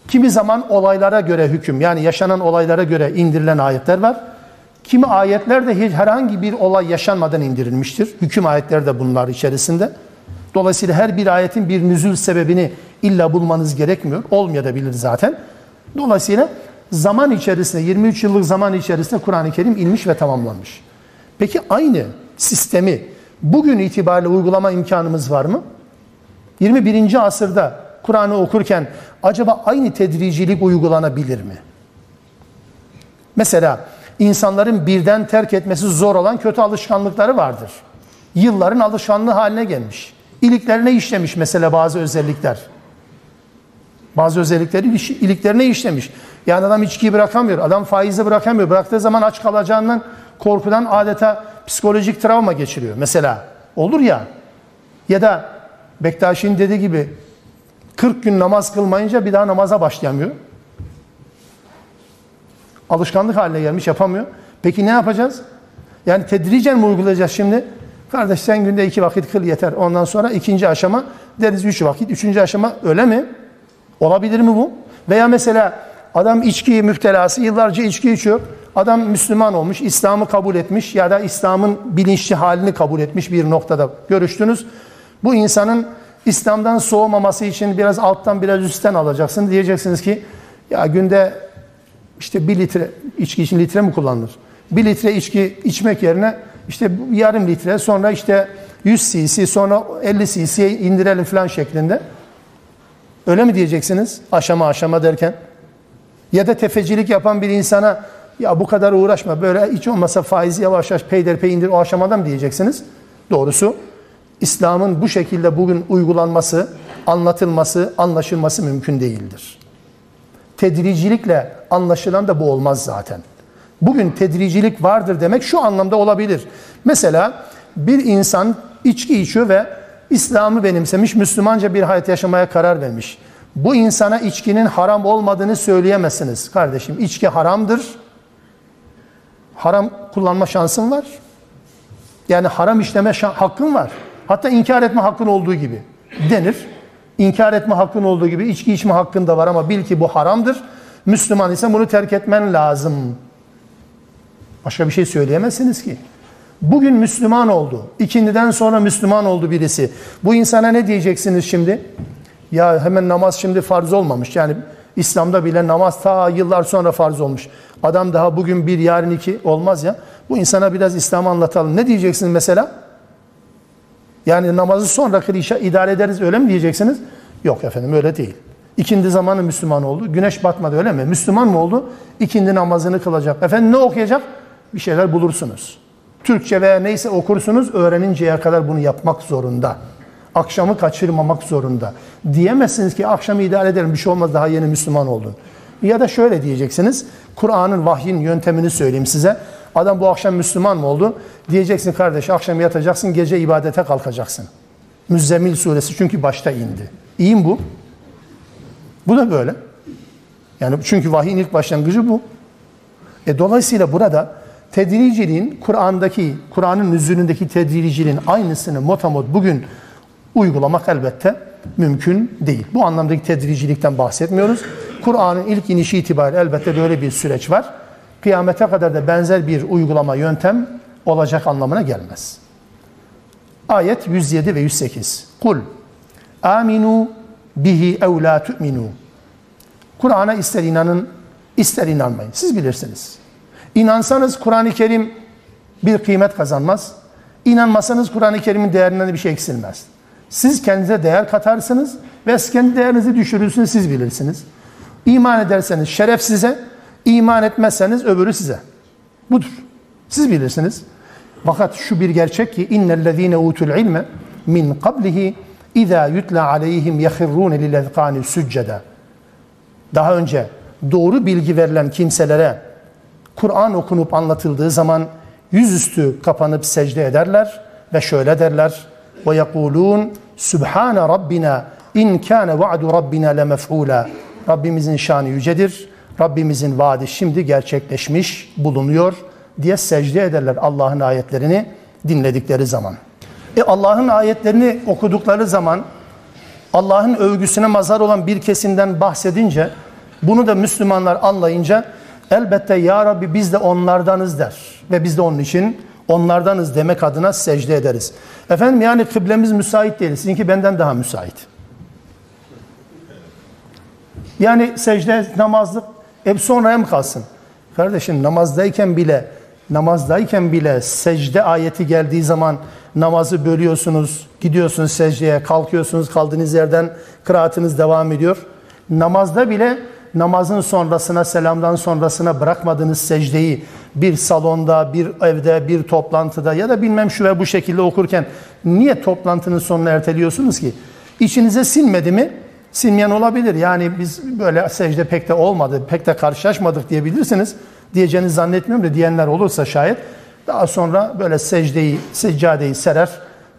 Kimi zaman olaylara göre hüküm yani yaşanan olaylara göre indirilen ayetler var. Kimi ayetler de herhangi bir olay yaşanmadan indirilmiştir. Hüküm ayetleri de bunlar içerisinde. Dolayısıyla her bir ayetin bir nüzul sebebini illa bulmanız gerekmiyor. Olmayabilir zaten. Dolayısıyla zaman içerisinde 23 yıllık zaman içerisinde Kur'an-ı Kerim inmiş ve tamamlanmış. Peki aynı sistemi bugün itibariyle uygulama imkanımız var mı? 21. asırda Kur'an'ı okurken acaba aynı tedricilik uygulanabilir mi? Mesela insanların birden terk etmesi zor olan kötü alışkanlıkları vardır. Yılların alışkanlığı haline gelmiş. İliklerine işlemiş mesela bazı özellikler. Bazı özellikleri iliklerine işlemiş. Yani adam içkiyi bırakamıyor, adam faizi bırakamıyor. Bıraktığı zaman aç kalacağından korkudan adeta psikolojik travma geçiriyor. Mesela olur ya ya da Bektaşi'nin dediği gibi 40 gün namaz kılmayınca bir daha namaza başlayamıyor. Alışkanlık haline gelmiş yapamıyor. Peki ne yapacağız? Yani tedricen mi uygulayacağız şimdi? Kardeş sen günde iki vakit kıl yeter. Ondan sonra ikinci aşama deriz üç vakit. Üçüncü aşama öyle mi? Olabilir mi bu? Veya mesela adam içki müftelası yıllarca içki içiyor. Adam Müslüman olmuş, İslam'ı kabul etmiş ya da İslam'ın bilinçli halini kabul etmiş bir noktada görüştünüz. Bu insanın İslam'dan soğumaması için biraz alttan biraz üstten alacaksın. Diyeceksiniz ki ya günde işte bir litre içki için litre mi kullanılır? Bir litre içki içmek yerine işte yarım litre sonra işte 100 cc sonra 50 cc'ye indirelim falan şeklinde. Öyle mi diyeceksiniz? Aşama aşama derken. Ya da tefecilik yapan bir insana ya bu kadar uğraşma böyle hiç olmasa faizi yavaş yavaş peyderpey indir o aşamadan mı diyeceksiniz? Doğrusu İslam'ın bu şekilde bugün uygulanması, anlatılması, anlaşılması mümkün değildir. Tedricilikle anlaşılan da bu olmaz zaten. Bugün tedricilik vardır demek şu anlamda olabilir. Mesela bir insan içki içiyor ve İslam'ı benimsemiş, Müslümanca bir hayat yaşamaya karar vermiş. Bu insana içkinin haram olmadığını söyleyemezsiniz. Kardeşim içki haramdır. Haram kullanma şansın var. Yani haram işleme hakkın var. Hatta inkar etme hakkın olduğu gibi denir. İnkar etme hakkın olduğu gibi içki içme hakkın da var ama bil ki bu haramdır. Müslüman ise bunu terk etmen lazım. Başka bir şey söyleyemezsiniz ki. Bugün Müslüman oldu. İkindiden sonra Müslüman oldu birisi. Bu insana ne diyeceksiniz şimdi? Ya hemen namaz şimdi farz olmamış. Yani İslam'da bile namaz ta yıllar sonra farz olmuş. Adam daha bugün bir yarın iki olmaz ya. Bu insana biraz İslam'ı anlatalım. Ne diyeceksiniz mesela? Yani namazı sonra kılışa idare ederiz öyle mi diyeceksiniz? Yok efendim öyle değil. İkindi zamanı Müslüman oldu. Güneş batmadı öyle mi? Müslüman mı oldu? İkindi namazını kılacak. Efendim ne okuyacak? Bir şeyler bulursunuz. Türkçe veya neyse okursunuz öğreninceye kadar bunu yapmak zorunda. Akşamı kaçırmamak zorunda. Diyemezsiniz ki akşamı idare ederim bir şey olmaz daha yeni Müslüman oldun. Ya da şöyle diyeceksiniz. Kur'an'ın vahyin yöntemini söyleyeyim size. Adam bu akşam Müslüman mı oldu? Diyeceksin kardeş akşam yatacaksın gece ibadete kalkacaksın. Müzzemmil suresi çünkü başta indi. İyi mi bu? Bu da böyle. Yani çünkü vahyin ilk başlangıcı bu. E dolayısıyla burada tedriciliğin Kur'an'daki, Kur'an'ın nüzulündeki tedriciliğin aynısını motamot bugün uygulamak elbette mümkün değil. Bu anlamdaki tedricilikten bahsetmiyoruz. Kur'an'ın ilk inişi itibariyle elbette böyle bir süreç var. Kıyamete kadar da benzer bir uygulama yöntem olacak anlamına gelmez. Ayet 107 ve 108. Kul aminu bihi ev la tu'minu. Kur'an'a ister inanın, ister inanmayın. Siz bilirsiniz. İnansanız Kur'an-ı Kerim bir kıymet kazanmaz. İnanmasanız Kur'an-ı Kerim'in değerinden bir şey eksilmez. Siz kendinize değer katarsınız ve kendi değerinizi düşürürsünüz siz bilirsiniz. İman ederseniz şeref size, iman etmezseniz öbürü size. Budur. Siz bilirsiniz. Fakat şu bir gerçek ki innellezine utul ilme min qablihi iza yutla aleyhim yahirrun lilezkani succeda. Daha önce doğru bilgi verilen kimselere Kur'an okunup anlatıldığı zaman yüzüstü kapanıp secde ederler ve şöyle derler. Ve yekulun Sübhane Rabbina in kâne va'du Rabbina lemef'ûlâ. Rabbimizin şanı yücedir. Rabbimizin vaadi şimdi gerçekleşmiş bulunuyor diye secde ederler Allah'ın ayetlerini dinledikleri zaman. E Allah'ın ayetlerini okudukları zaman Allah'ın övgüsüne mazar olan bir kesimden bahsedince bunu da Müslümanlar anlayınca elbette Ya Rabbi biz de onlardanız der. Ve biz de onun için onlardanız demek adına secde ederiz. Efendim yani kıblemiz müsait değil. Sizinki benden daha müsait. Yani secde, namazlık hep sonraya mı kalsın? Kardeşim namazdayken bile namazdayken bile secde ayeti geldiği zaman namazı bölüyorsunuz, gidiyorsunuz secdeye, kalkıyorsunuz, kaldığınız yerden kıraatınız devam ediyor. Namazda bile namazın sonrasına, selamdan sonrasına bırakmadığınız secdeyi bir salonda, bir evde, bir toplantıda ya da bilmem şu ve bu şekilde okurken niye toplantının sonuna erteliyorsunuz ki? İçinize sinmedi mi? Sinmeyen olabilir. Yani biz böyle secde pek de olmadı, pek de karşılaşmadık diyebilirsiniz. Diyeceğini zannetmiyorum da diyenler olursa şayet daha sonra böyle secdeyi, seccadeyi serer.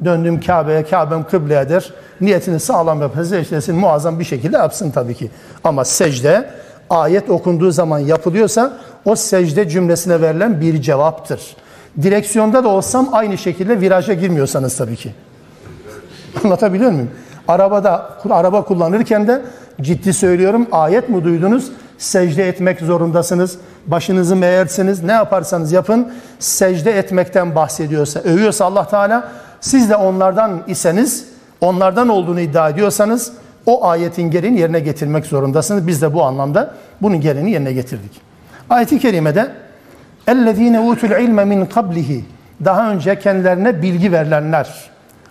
Döndüm Kabe'ye, Kabe'm kıbleye. Niyetini sağlam yapar, secdesini muazzam bir şekilde yapsın tabii ki. Ama secde ayet okunduğu zaman yapılıyorsa o secde cümlesine verilen bir cevaptır. Direksiyonda da olsam aynı şekilde viraja girmiyorsanız tabii ki. Anlatabiliyor muyum? Arabada, araba kullanırken de ciddi söylüyorum ayet mi duydunuz? Secde etmek zorundasınız. Başınızı meğersiniz. Ne yaparsanız yapın. Secde etmekten bahsediyorsa, övüyorsa Allah Teala siz de onlardan iseniz, onlardan olduğunu iddia ediyorsanız o ayetin gereğini yerine getirmek zorundasınız. Biz de bu anlamda bunun gereğini yerine getirdik. Ayet-i kerimede اَلَّذ۪ينَ utul ilme min qablihi Daha önce kendilerine bilgi verilenler.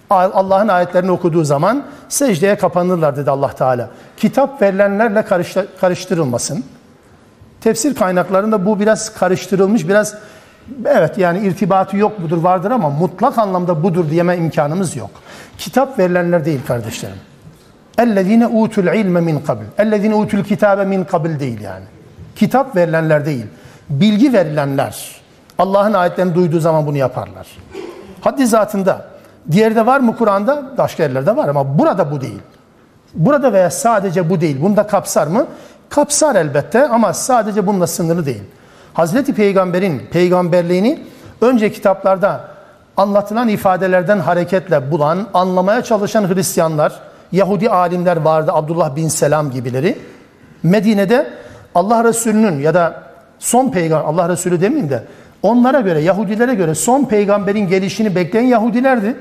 Allah'ın ayetlerini okuduğu zaman secdeye kapanırlar dedi Allah Teala. Kitap verilenlerle karıştırılmasın. Tefsir kaynaklarında bu biraz karıştırılmış, biraz evet yani irtibatı yok budur vardır ama mutlak anlamda budur diyeme imkanımız yok. Kitap verilenler değil kardeşlerim. Ellezine utul ilme min kabl. Ellezine utul kitabe min kabl değil yani. Kitap verilenler değil. Bilgi verilenler. Allah'ın ayetlerini duyduğu zaman bunu yaparlar. Haddi zatında Diğeri de var mı Kur'an'da? Başka yerlerde var ama burada bu değil. Burada veya sadece bu değil. Bunu da kapsar mı? Kapsar elbette ama sadece bununla sınırlı değil. Hazreti Peygamber'in peygamberliğini önce kitaplarda anlatılan ifadelerden hareketle bulan, anlamaya çalışan Hristiyanlar, Yahudi alimler vardı Abdullah bin Selam gibileri. Medine'de Allah Resulü'nün ya da son peygamber, Allah Resulü demeyeyim de onlara göre, Yahudilere göre son peygamberin gelişini bekleyen Yahudilerdi.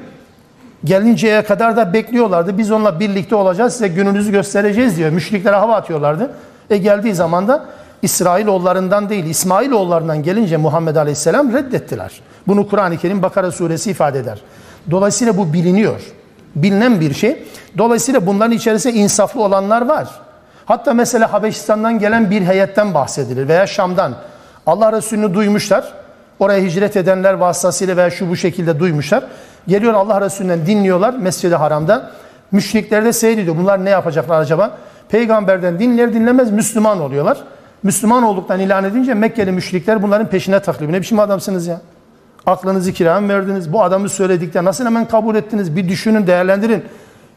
Gelinceye kadar da bekliyorlardı. Biz onunla birlikte olacağız, size gününüzü göstereceğiz diyor. Müşriklere hava atıyorlardı. E geldiği zaman da İsrailoğullarından değil, İsmailoğullarından gelince Muhammed Aleyhisselam reddettiler. Bunu Kur'an-ı Kerim Bakara suresi ifade eder. Dolayısıyla bu biliniyor. Bilinen bir şey. Dolayısıyla bunların içerisinde insaflı olanlar var. Hatta mesela Habeşistan'dan gelen bir heyetten bahsedilir veya Şam'dan. Allah Resulü'nü duymuşlar. Oraya hicret edenler vasıtasıyla veya şu bu şekilde duymuşlar. Geliyor Allah Resulü'nden dinliyorlar Mescid-i Haram'da. Müşrikler de seyrediyor. Bunlar ne yapacaklar acaba? Peygamberden dinler dinlemez Müslüman oluyorlar. Müslüman olduktan ilan edince Mekkeli müşrikler bunların peşine takılıyor. Ne biçim adamsınız ya? Aklınızı kiraya verdiniz? Bu adamı söyledikten nasıl hemen kabul ettiniz? Bir düşünün, değerlendirin.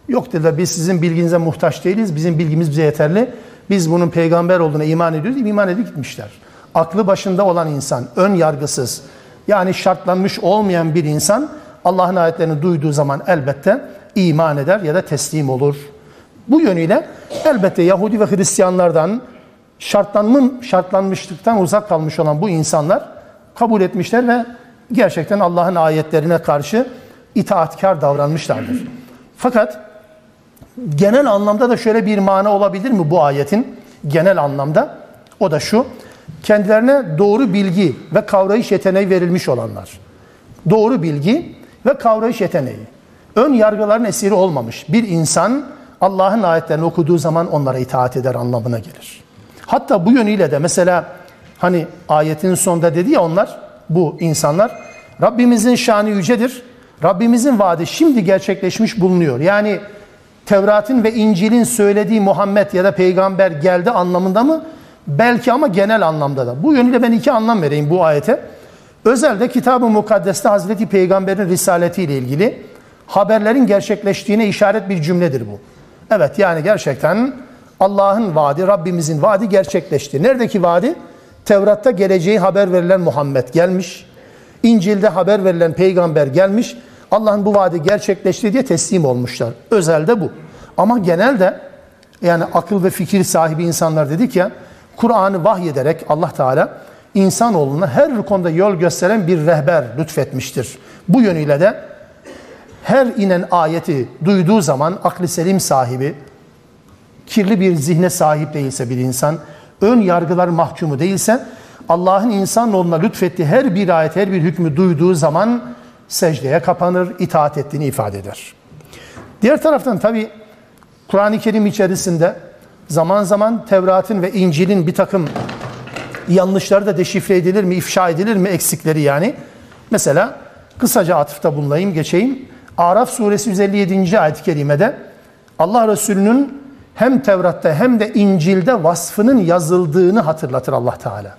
Yok dediler biz sizin bilginize muhtaç değiliz. Bizim bilgimiz bize yeterli. Biz bunun peygamber olduğuna iman ediyoruz. İman edip gitmişler. Aklı başında olan insan, ön yargısız, yani şartlanmış olmayan bir insan Allah'ın ayetlerini duyduğu zaman elbette iman eder ya da teslim olur. Bu yönüyle elbette Yahudi ve Hristiyanlardan şartlanmış, şartlanmışlıktan uzak kalmış olan bu insanlar kabul etmişler ve gerçekten Allah'ın ayetlerine karşı itaatkar davranmışlardır. Fakat genel anlamda da şöyle bir mana olabilir mi bu ayetin? Genel anlamda o da şu. Kendilerine doğru bilgi ve kavrayış yeteneği verilmiş olanlar. Doğru bilgi ve kavrayış yeteneği. Ön yargıların esiri olmamış bir insan Allah'ın ayetlerini okuduğu zaman onlara itaat eder anlamına gelir. Hatta bu yönüyle de mesela hani ayetin sonunda dedi ya onlar bu insanlar Rabbimizin şanı yücedir. Rabbimizin vaadi şimdi gerçekleşmiş bulunuyor. Yani Tevrat'ın ve İncil'in söylediği Muhammed ya da peygamber geldi anlamında mı? Belki ama genel anlamda da. Bu yönüyle ben iki anlam vereyim bu ayete. Özelde Kitab-ı Mukaddes'te Hazreti Peygamber'in risaletiyle ilgili haberlerin gerçekleştiğine işaret bir cümledir bu. Evet yani gerçekten Allah'ın vaadi, Rabbimizin vaadi gerçekleşti. Neredeki vaadi? Tevrat'ta geleceği haber verilen Muhammed gelmiş. İncil'de haber verilen peygamber gelmiş. Allah'ın bu vaadi gerçekleşti diye teslim olmuşlar. Özelde bu. Ama genelde yani akıl ve fikir sahibi insanlar dedik ya Kur'an'ı vahyederek Allah Teala insanoğluna her konuda yol gösteren bir rehber lütfetmiştir. Bu yönüyle de her inen ayeti duyduğu zaman aklı selim sahibi, kirli bir zihne sahip değilse bir insan, ön yargılar mahkumu değilse, Allah'ın insanoğluna lütfettiği her bir ayet, her bir hükmü duyduğu zaman secdeye kapanır, itaat ettiğini ifade eder. Diğer taraftan tabi Kur'an-ı Kerim içerisinde zaman zaman Tevrat'ın ve İncil'in bir takım yanlışları da deşifre edilir mi, ifşa edilir mi eksikleri yani. Mesela kısaca atıfta bulunayım, geçeyim. Araf suresi 157. ayet-i kerimede Allah Resulü'nün hem Tevrat'ta hem de İncil'de vasfının yazıldığını hatırlatır Allah Teala.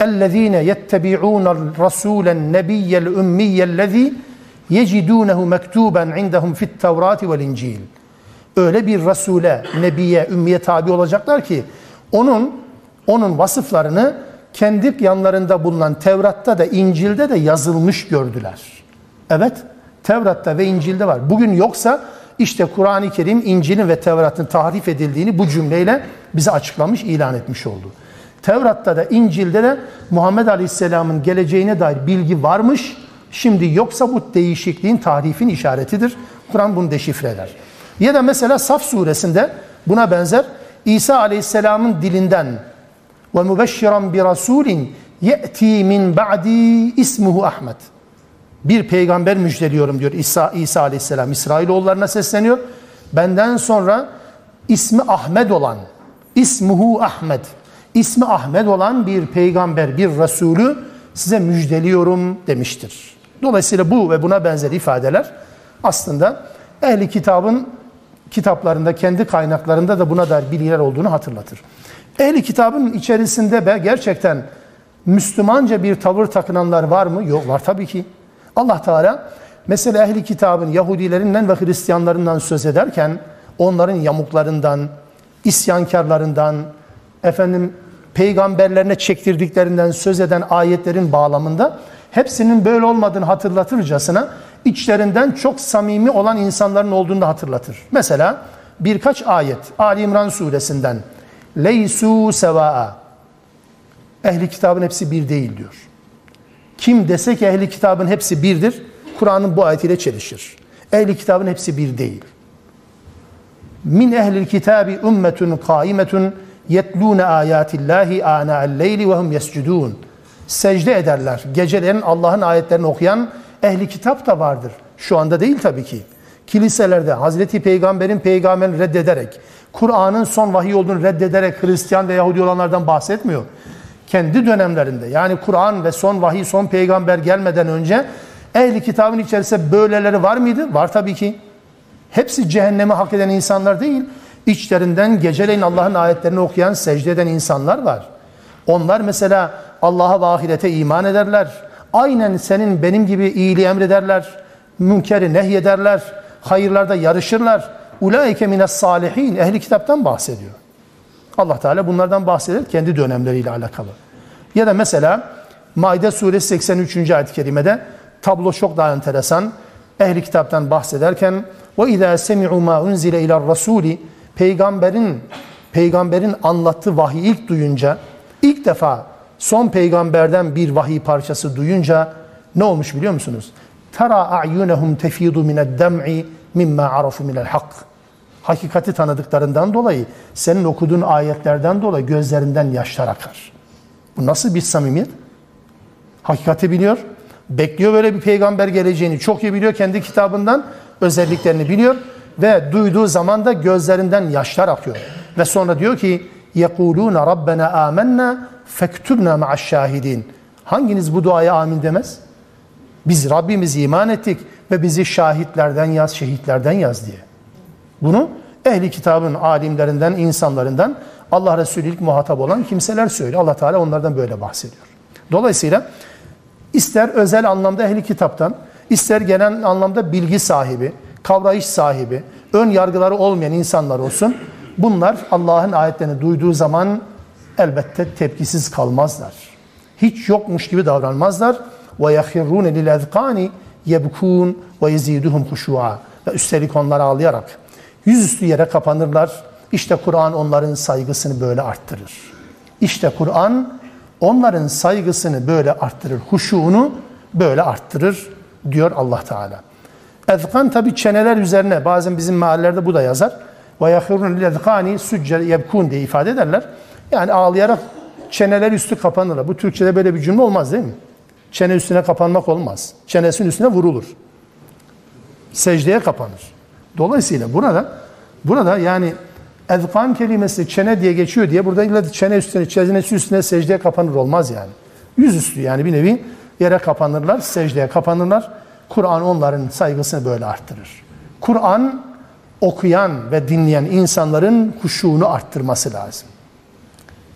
اَلَّذ۪ينَ يَتَّبِعُونَ الرَّسُولَ النَّبِيَّ الْاُمِّيَّ الَّذ۪ي يَجِدُونَهُ مَكْتُوبًا عِنْدَهُمْ فِي التَّوْرَاتِ وَالْاِنْجِيلِ Öyle bir Resul'e, Nebiye, Ümmiye tabi olacaklar ki onun onun vasıflarını kendi yanlarında bulunan Tevrat'ta da İncil'de de yazılmış gördüler. Evet, Tevrat'ta ve İncil'de var. Bugün yoksa işte Kur'an-ı Kerim İncil'in ve Tevrat'ın tahrif edildiğini bu cümleyle bize açıklamış, ilan etmiş oldu. Tevrat'ta da İncil'de de Muhammed Aleyhisselam'ın geleceğine dair bilgi varmış. Şimdi yoksa bu değişikliğin tahrifin işaretidir. Kur'an bunu deşifre eder. Ya da mesela Saf suresinde buna benzer İsa Aleyhisselam'ın dilinden ve mübeşşiran bir rasulin ye'ti min ba'di ismuhu Ahmet. Bir peygamber müjdeliyorum diyor İsa, İsa Aleyhisselam. İsrailoğullarına sesleniyor. Benden sonra ismi Ahmet olan, ismuhu Ahmet, ismi Ahmet olan bir peygamber, bir Resulü size müjdeliyorum demiştir. Dolayısıyla bu ve buna benzer ifadeler aslında ehli kitabın kitaplarında, kendi kaynaklarında da buna dair bilgiler olduğunu hatırlatır. Ehli kitabın içerisinde be gerçekten Müslümanca bir tavır takınanlar var mı? Yok var tabii ki. Allah Teala mesela ehli kitabın Yahudilerinden ve Hristiyanlarından söz ederken onların yamuklarından, isyankarlarından, efendim peygamberlerine çektirdiklerinden söz eden ayetlerin bağlamında hepsinin böyle olmadığını hatırlatırcasına içlerinden çok samimi olan insanların olduğunu da hatırlatır. Mesela birkaç ayet Ali İmran suresinden leysu sevaa ehli kitabın hepsi bir değil diyor. Kim dese ki ehli kitabın hepsi birdir, Kur'an'ın bu ayetiyle çelişir. Ehli kitabın hepsi bir değil. Min ehlil kitabi ümmetun kaimetun yetlûne âyâtillâhi ânâ'el leyli ve hum yescudûn. Secde ederler. Gecelerin Allah'ın ayetlerini okuyan ehli kitap da vardır. Şu anda değil tabii ki. Kiliselerde Hazreti Peygamber'in peygamberini reddederek, Kur'an'ın son vahiy olduğunu reddederek Hristiyan ve Yahudi olanlardan bahsetmiyor. Kendi dönemlerinde yani Kur'an ve son vahiy, son peygamber gelmeden önce Ehli kitabın içerisinde böyleleri var mıydı? Var tabii ki. Hepsi cehennemi hak eden insanlar değil. İçlerinden geceleyin Allah'ın ayetlerini okuyan, secde eden insanlar var. Onlar mesela Allah'a ve ahirete iman ederler. Aynen senin benim gibi iyiliği emrederler. Münkeri nehyederler. Hayırlarda yarışırlar. Ulaike mines salihin. Ehli kitaptan bahsediyor. Allah Teala bunlardan bahseder kendi dönemleriyle alakalı. Ya da mesela Maide suresi 83. ayet-i kerimede tablo çok daha enteresan. Ehli kitaptan bahsederken ve izâ semi'u mâ unzile iler rasûli peygamberin peygamberin anlattığı vahiy ilk duyunca ilk defa son peygamberden bir vahiy parçası duyunca ne olmuş biliyor musunuz? Tara a'yunehum tefidu mined dem'i mimma arafu minel hak Hakikati tanıdıklarından dolayı senin okuduğun ayetlerden dolayı gözlerinden yaşlar akar. Bu nasıl bir samimiyet? Hakikati biliyor. Bekliyor böyle bir peygamber geleceğini. Çok iyi biliyor kendi kitabından özelliklerini biliyor ve duyduğu zaman da gözlerinden yaşlar akıyor. Ve sonra diyor ki يَقُولُونَ رَبَّنَا آمَنَّا فَاكْتُبْنَا مَعَ الشَّاهِدِينَ Hanginiz bu duaya amin demez? Biz Rabbimiz iman ettik ve bizi şahitlerden yaz, şehitlerden yaz diye. Bunu ehli kitabın alimlerinden, insanlarından Allah Resulü ilk muhatap olan kimseler söylüyor. Allah Teala onlardan böyle bahsediyor. Dolayısıyla ister özel anlamda ehli kitaptan, ister genel anlamda bilgi sahibi, kavrayış sahibi, ön yargıları olmayan insanlar olsun. Bunlar Allah'ın ayetlerini duyduğu zaman elbette tepkisiz kalmazlar. Hiç yokmuş gibi davranmazlar. Ve yahirrun lil ezkani yebkun ve yeziduhum huşua. Ve üstelik onlar ağlayarak yüzüstü yere kapanırlar. İşte Kur'an onların saygısını böyle arttırır. İşte Kur'an onların saygısını böyle arttırır. Huşuğunu böyle arttırır diyor Allah Teala. Ezkan tabi çeneler üzerine bazen bizim mahallelerde bu da yazar. Ve yahirun lil ezkani succe yebkun diye ifade ederler. Yani ağlayarak çeneler üstü kapanırlar. Bu Türkçe'de böyle bir cümle olmaz değil mi? Çene üstüne kapanmak olmaz. Çenesinin üstüne vurulur. Secdeye kapanır. Dolayısıyla burada burada yani ezkan kelimesi çene diye geçiyor diye burada illa çene üstüne, çenesi üstüne secdeye kapanır olmaz yani. Yüzüstü yani bir nevi yere kapanırlar, secdeye kapanırlar. Kur'an onların saygısını böyle arttırır. Kur'an okuyan ve dinleyen insanların kuşuğunu arttırması lazım.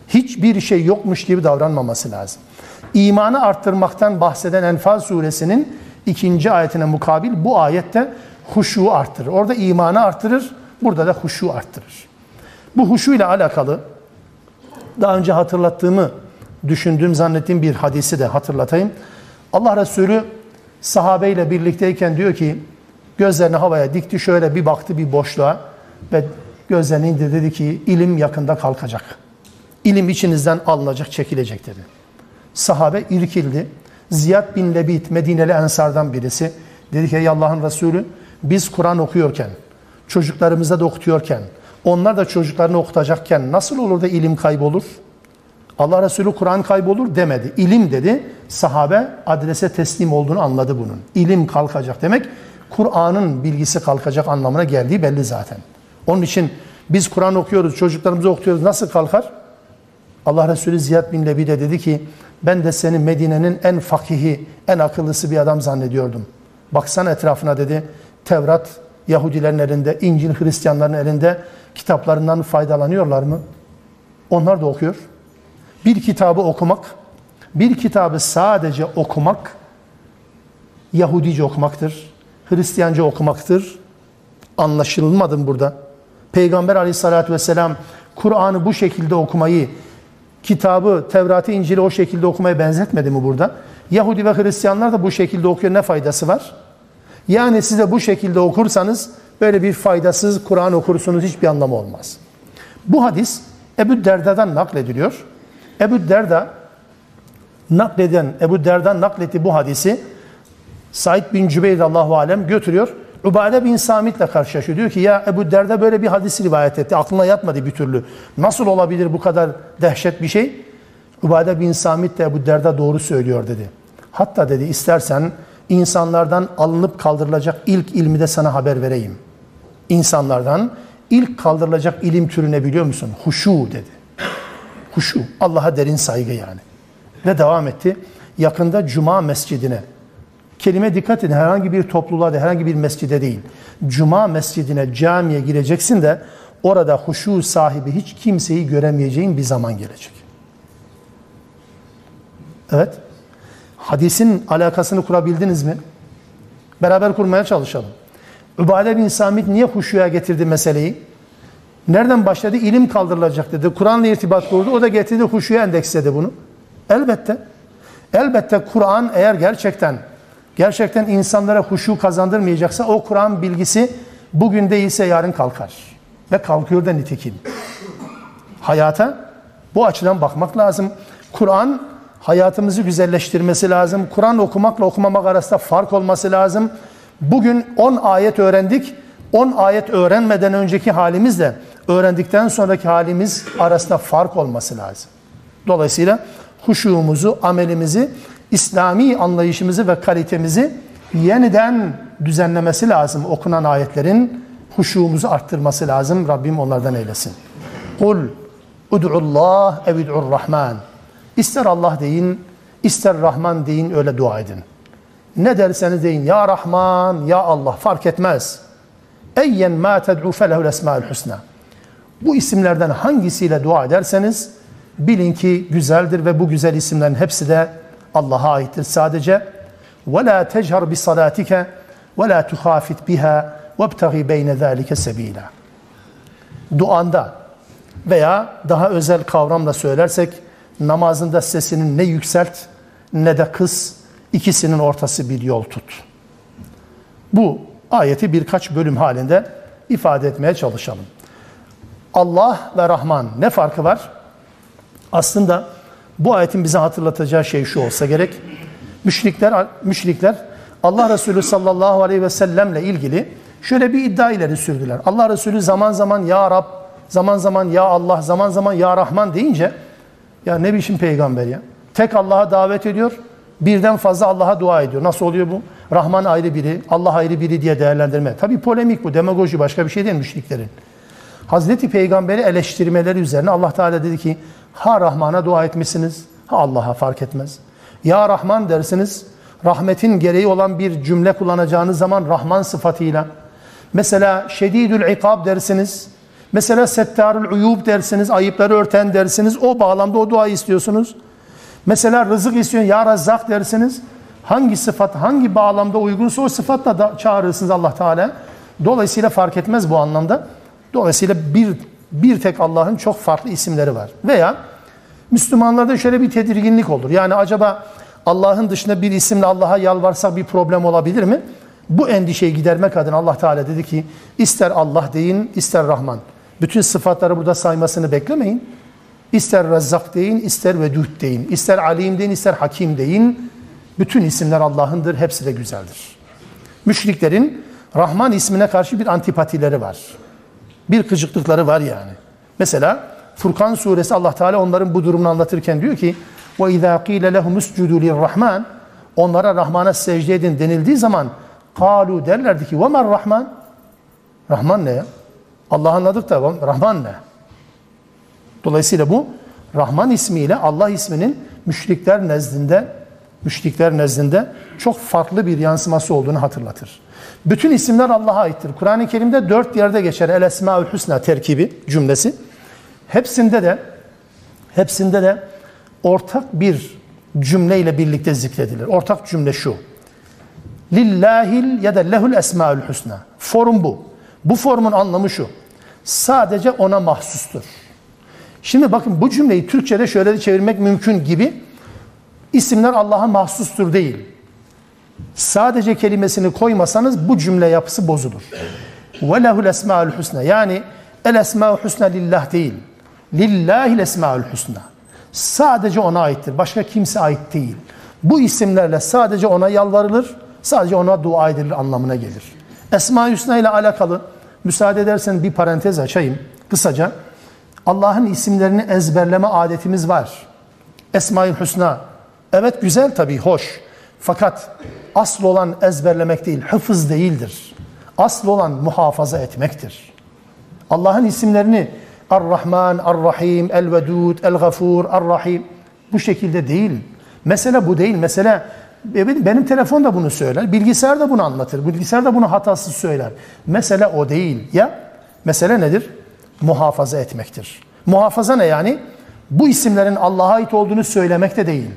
Hiçbir şey yokmuş gibi davranmaması lazım. İmanı arttırmaktan bahseden Enfal suresinin ikinci ayetine mukabil bu ayette huşu arttırır. Orada imanı arttırır, burada da huşu arttırır. Bu huşu ile alakalı daha önce hatırlattığımı düşündüğüm, zannettiğim bir hadisi de hatırlatayım. Allah Resulü sahabeyle birlikteyken diyor ki gözlerini havaya dikti şöyle bir baktı bir boşluğa ve gözlerini indirdi dedi ki ilim yakında kalkacak. İlim içinizden alınacak, çekilecek dedi. Sahabe irkildi. Ziyad bin Lebit, Medineli Ensardan birisi. Dedi ki ey Allah'ın Resulü biz Kur'an okuyorken, çocuklarımıza da okutuyorken, onlar da çocuklarını okutacakken nasıl olur da ilim kaybolur? Allah Resulü Kur'an kaybolur demedi. İlim dedi. Sahabe adrese teslim olduğunu anladı bunun. İlim kalkacak demek Kur'an'ın bilgisi kalkacak anlamına geldiği belli zaten. Onun için biz Kur'an okuyoruz, çocuklarımızı okutuyoruz. Nasıl kalkar? Allah Resulü Ziyad bin Lebi de dedi ki ben de seni Medine'nin en fakihi, en akıllısı bir adam zannediyordum. Baksana etrafına dedi. Tevrat Yahudilerin elinde, İncil Hristiyanların elinde kitaplarından faydalanıyorlar mı? Onlar da okuyor. Bir kitabı okumak, bir kitabı sadece okumak Yahudice okumaktır. Hristiyanca okumaktır. Anlaşılmadım burada. Peygamber aleyhissalatü vesselam Kur'an'ı bu şekilde okumayı, kitabı, Tevrat'ı, İncil'i o şekilde okumaya benzetmedi mi burada? Yahudi ve Hristiyanlar da bu şekilde okuyor. Ne faydası var? Yani size bu şekilde okursanız böyle bir faydasız Kur'an okursunuz hiçbir anlamı olmaz. Bu hadis Ebu Derda'dan naklediliyor. Ebu Derda nakleden, Ebu Derda nakletti bu hadisi Said bin Cübeyr Allahu alem götürüyor. Ubade bin Samit'le karşılaşıyor. Diyor ki ya Ebu Derda böyle bir hadisi rivayet etti. Aklına yatmadı bir türlü. Nasıl olabilir bu kadar dehşet bir şey? Ubade bin Samit de Ebu Derda doğru söylüyor dedi. Hatta dedi istersen insanlardan alınıp kaldırılacak ilk ilmi de sana haber vereyim. İnsanlardan ilk kaldırılacak ilim türüne biliyor musun? Huşu dedi. Huşu. Allah'a derin saygı yani. Ve devam etti. Yakında Cuma mescidine Kelime dikkat edin herhangi bir topluluğa da herhangi bir mescide değil. Cuma mescidine, camiye gireceksin de orada huşu sahibi hiç kimseyi göremeyeceğin bir zaman gelecek. Evet. Hadisin alakasını kurabildiniz mi? Beraber kurmaya çalışalım. Übade bin Samit niye huşuya getirdi meseleyi? Nereden başladı? İlim kaldırılacak dedi. Kur'an'la irtibat kurdu. O da getirdi huşuya endeksledi bunu. Elbette. Elbette Kur'an eğer gerçekten gerçekten insanlara huşu kazandırmayacaksa o Kur'an bilgisi bugün değilse yarın kalkar. Ve kalkıyor da nitekim. Hayata bu açıdan bakmak lazım. Kur'an hayatımızı güzelleştirmesi lazım. Kur'an okumakla okumamak arasında fark olması lazım. Bugün 10 ayet öğrendik. 10 ayet öğrenmeden önceki halimizle öğrendikten sonraki halimiz arasında fark olması lazım. Dolayısıyla huşuğumuzu, amelimizi, İslami anlayışımızı ve kalitemizi yeniden düzenlemesi lazım. Okunan ayetlerin huşuğumuzu arttırması lazım. Rabbim onlardan eylesin. Kul ud'ullah ev ud'ur rahman. İster Allah deyin, ister Rahman deyin öyle dua edin. Ne derseniz deyin ya Rahman, ya Allah fark etmez. Eyyen ma ted'u felehul esma'ül husna. Bu isimlerden hangisiyle dua ederseniz bilin ki güzeldir ve bu güzel isimlerin hepsi de Allah'a aittir sadece. Ve la techar bi salatike ve la tuhafit biha vebtagi beyne zalike sebila. Duanda veya daha özel kavramla söylersek namazında sesinin ne yükselt ne de kıs ikisinin ortası bir yol tut. Bu ayeti birkaç bölüm halinde ifade etmeye çalışalım. Allah ve Rahman ne farkı var? Aslında bu ayetin bize hatırlatacağı şey şu olsa gerek. Müşrikler, müşrikler Allah Resulü sallallahu aleyhi ve sellemle ilgili şöyle bir iddia ileri sürdüler. Allah Resulü zaman zaman Ya Rab, zaman zaman Ya Allah, zaman zaman Ya Rahman deyince ya ne biçim peygamber ya? Tek Allah'a davet ediyor, birden fazla Allah'a dua ediyor. Nasıl oluyor bu? Rahman ayrı biri, Allah ayrı biri diye değerlendirme. Tabi polemik bu, demagoji başka bir şey değil müşriklerin. Hazreti Peygamber'i eleştirmeleri üzerine Allah Teala dedi ki ha Rahman'a dua etmişsiniz ha Allah'a fark etmez. Ya Rahman dersiniz rahmetin gereği olan bir cümle kullanacağınız zaman Rahman sıfatıyla. Mesela şedidül ikab dersiniz. Mesela settarül uyub dersiniz, ayıpları örten dersiniz. O bağlamda o duayı istiyorsunuz. Mesela rızık istiyor, ya Razzak dersiniz. Hangi sıfat, hangi bağlamda uygunsa o sıfatla da çağırırsınız Allah Teala. Dolayısıyla fark etmez bu anlamda. Dolayısıyla bir, bir tek Allah'ın çok farklı isimleri var. Veya Müslümanlarda şöyle bir tedirginlik olur. Yani acaba Allah'ın dışında bir isimle Allah'a yalvarsak bir problem olabilir mi? Bu endişeyi gidermek adına Allah Teala dedi ki ister Allah deyin ister Rahman. Bütün sıfatları burada saymasını beklemeyin. İster Rezzak deyin, ister Vedud deyin, ister Alim deyin, ister Hakim deyin. Bütün isimler Allah'ındır, hepsi de güzeldir. Müşriklerin Rahman ismine karşı bir antipatileri var. Bir kıcıklıkları var yani. Mesela Furkan suresi Allah Teala onların bu durumunu anlatırken diyor ki وَاِذَا قِيلَ لَهُمُ اسْجُدُوا Rahman Onlara Rahman'a secde edin denildiği zaman kalu derlerdi ki وَمَا Rahman Rahman ne ya? Allah anladık da Rahman ne? Dolayısıyla bu Rahman ismiyle Allah isminin müşrikler nezdinde müşrikler nezdinde çok farklı bir yansıması olduğunu hatırlatır. Bütün isimler Allah'a aittir. Kur'an-ı Kerim'de dört yerde geçer. El Esmaül Hüsna terkibi cümlesi. Hepsinde de hepsinde de ortak bir cümleyle birlikte zikredilir. Ortak cümle şu. Lillahil ya da lehul esmaül husna. Form bu. Bu formun anlamı şu. Sadece ona mahsustur. Şimdi bakın bu cümleyi Türkçe'de şöyle de çevirmek mümkün gibi isimler Allah'a mahsustur değil. Sadece kelimesini koymasanız bu cümle yapısı bozulur. Lehul esmaül husna. Yani el esmaül husna lillah değil. Lillahil esmaül husna. Sadece ona aittir. Başka kimse ait değil. Bu isimlerle sadece ona yalvarılır, sadece ona dua edilir anlamına gelir. Esma-i Hüsna ile alakalı müsaade edersen bir parantez açayım kısaca. Allah'ın isimlerini ezberleme adetimiz var. Esma-i Hüsna. Evet güzel tabii, hoş. Fakat asıl olan ezberlemek değil, hıfız değildir. Asıl olan muhafaza etmektir. Allah'ın isimlerini Ar-Rahman, Ar-Rahim, El-Vedud, El-Gafur, Ar-Rahim bu şekilde değil. Mesele bu değil. Mesele benim, benim telefon da bunu söyler, bilgisayar da bunu anlatır, bilgisayar da bunu hatasız söyler. Mesele o değil. Ya mesele nedir? Muhafaza etmektir. Muhafaza ne yani? Bu isimlerin Allah'a ait olduğunu söylemek de değil.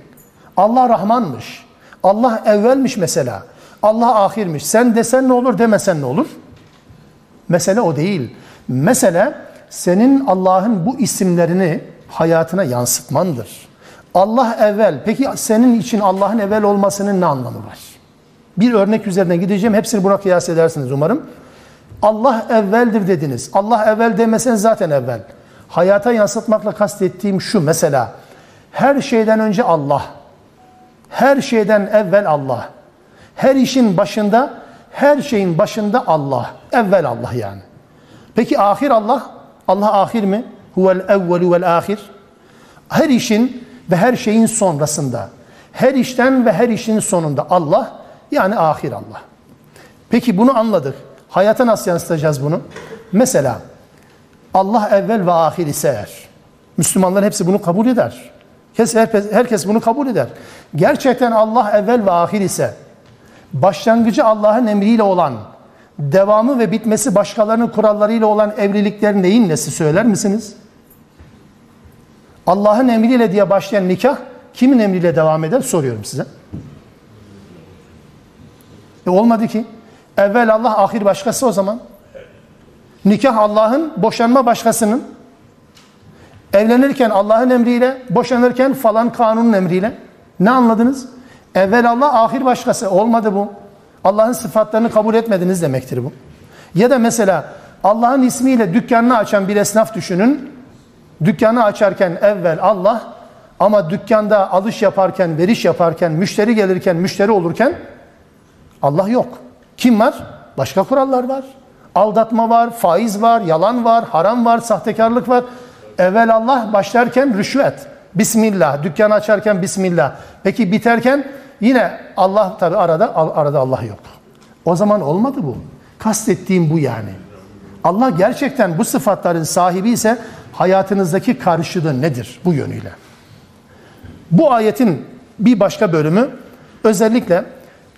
Allah Rahmanmış. Allah evvelmiş mesela. Allah ahirmiş. Sen desen ne olur demesen ne olur? Mesele o değil. Mesele senin Allah'ın bu isimlerini hayatına yansıtmandır. Allah evvel. Peki senin için Allah'ın evvel olmasının ne anlamı var? Bir örnek üzerine gideceğim. Hepsini buna kıyas edersiniz umarım. Allah evveldir dediniz. Allah evvel demeseniz zaten evvel. Hayata yansıtmakla kastettiğim şu mesela. Her şeyden önce Allah. Her şeyden evvel Allah. Her işin başında, her şeyin başında Allah. Evvel Allah yani. Peki ahir Allah? Allah ahir mi? Huvel evvelu vel ahir. Her işin ve her şeyin sonrasında. Her işten ve her işin sonunda Allah yani ahir Allah. Peki bunu anladık. Hayata nasıl yansıtacağız bunu? Mesela Allah evvel ve ahir ise eğer. Müslümanlar hepsi bunu kabul eder. Herkes, herkes bunu kabul eder. Gerçekten Allah evvel ve ahir ise başlangıcı Allah'ın emriyle olan, devamı ve bitmesi başkalarının kurallarıyla olan evlilikler neyin nesi söyler misiniz? Allah'ın emriyle diye başlayan nikah kimin emriyle devam eder soruyorum size. E olmadı ki. Evvel Allah, ahir başkası o zaman. Nikah Allah'ın, boşanma başkasının. Evlenirken Allah'ın emriyle, boşanırken falan kanunun emriyle. Ne anladınız? Evvel Allah, ahir başkası. Olmadı bu. Allah'ın sıfatlarını kabul etmediniz demektir bu. Ya da mesela Allah'ın ismiyle dükkanını açan bir esnaf düşünün. Dükkanı açarken evvel Allah ama dükkanda alış yaparken, veriş yaparken, müşteri gelirken, müşteri olurken Allah yok. Kim var? Başka kurallar var. Aldatma var, faiz var, yalan var, haram var, sahtekarlık var. Evvel Allah başlarken rüşvet. Bismillah. Dükkanı açarken Bismillah. Peki biterken yine Allah tabi arada arada Allah yok. O zaman olmadı bu. Kastettiğim bu yani. Allah gerçekten bu sıfatların sahibi ise hayatınızdaki karşılığı nedir bu yönüyle? Bu ayetin bir başka bölümü özellikle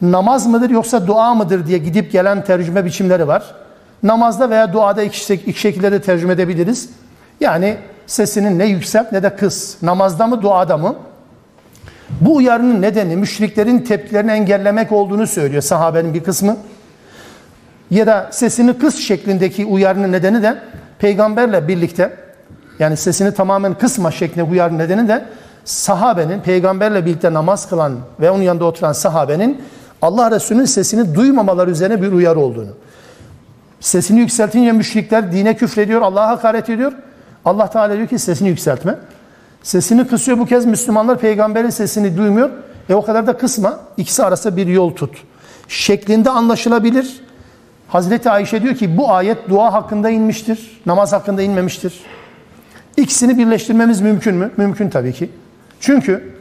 namaz mıdır yoksa dua mıdır diye gidip gelen tercüme biçimleri var. Namazda veya duada iki, iki şekilde de tercüme edebiliriz. Yani sesinin ne yükselt ne de kıs. Namazda mı duada mı? Bu uyarının nedeni müşriklerin tepkilerini engellemek olduğunu söylüyor sahabenin bir kısmı. Ya da sesini kıs şeklindeki uyarının nedeni de peygamberle birlikte yani sesini tamamen kısma şeklinde uyarının nedeni de sahabenin peygamberle birlikte namaz kılan ve onun yanında oturan sahabenin Allah Resulü'nün sesini duymamaları üzerine bir uyarı olduğunu. Sesini yükseltince müşrikler dine küfrediyor, Allah'a hakaret ediyor. Allah Teala diyor ki sesini yükseltme. Sesini kısıyor bu kez Müslümanlar peygamberin sesini duymuyor. E o kadar da kısma. İkisi arasında bir yol tut. Şeklinde anlaşılabilir. Hazreti Ayşe diyor ki bu ayet dua hakkında inmiştir. Namaz hakkında inmemiştir. İkisini birleştirmemiz mümkün mü? Mümkün tabii ki. Çünkü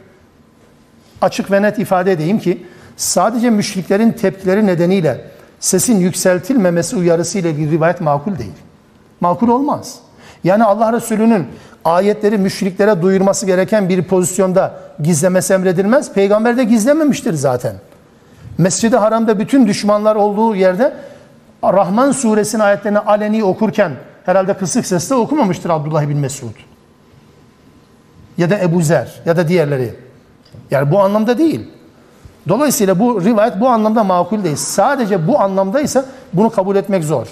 açık ve net ifade edeyim ki sadece müşriklerin tepkileri nedeniyle sesin yükseltilmemesi uyarısıyla bir rivayet makul değil. Makul olmaz. Yani Allah Resulü'nün ayetleri müşriklere duyurması gereken bir pozisyonda gizlemesi emredilmez. Peygamber de gizlememiştir zaten. Mescid-i Haram'da bütün düşmanlar olduğu yerde Rahman suresinin ayetlerini aleni okurken herhalde kısık sesle okumamıştır Abdullah bin Mesud. Ya da Ebu Zer ya da diğerleri. Yani bu anlamda değil. Dolayısıyla bu rivayet bu anlamda makul değil. Sadece bu anlamdaysa bunu kabul etmek zor.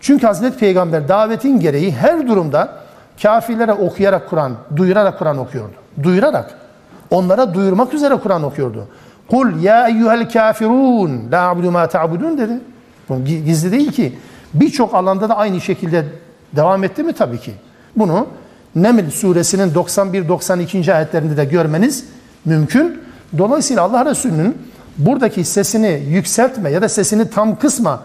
Çünkü Hazreti Peygamber davetin gereği her durumda kafirlere okuyarak Kur'an, duyurarak Kur'an okuyordu. Duyurarak. Onlara duyurmak üzere Kur'an okuyordu. Kul ya eyyuhel kafirun la abudu ma ta'budun dedi. Bu gizli değil ki. Birçok alanda da aynı şekilde devam etti mi? Tabii ki. Bunu Neml suresinin 91-92. ayetlerinde de görmeniz mümkün. Dolayısıyla Allah Resulü'nün buradaki sesini yükseltme ya da sesini tam kısma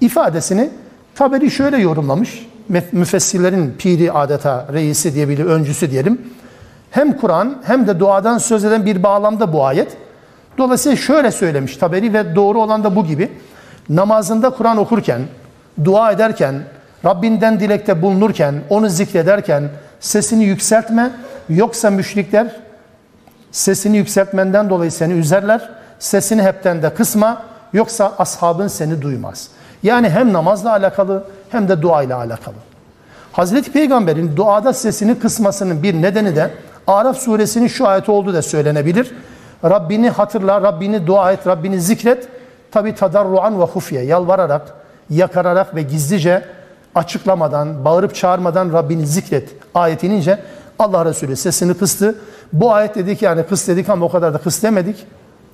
ifadesini Taberi şöyle yorumlamış. Müfessirlerin piri adeta reisi diyebilir, öncüsü diyelim. Hem Kur'an hem de duadan söz eden bir bağlamda bu ayet. Dolayısıyla şöyle söylemiş Taberi ve doğru olan da bu gibi. Namazında Kur'an okurken, dua ederken, Rabbinden dilekte bulunurken, onu zikrederken sesini yükseltme. Yoksa müşrikler sesini yükseltmenden dolayı seni üzerler. sesini hepten de kısma yoksa ashabın seni duymaz. Yani hem namazla alakalı hem de duayla alakalı. Hazreti Peygamber'in duada sesini kısmasının bir nedeni de Araf suresinin şu ayeti olduğu da söylenebilir. Rabbini hatırla, Rabbini dua et, Rabbini zikret. Tabi tadarruan ve hufye, yalvararak, yakararak ve gizlice açıklamadan, bağırıp çağırmadan Rabbini zikret ayet inince Allah Resulü sesini kıstı. Bu ayet dedik yani kıs dedik ama o kadar da kıs demedik.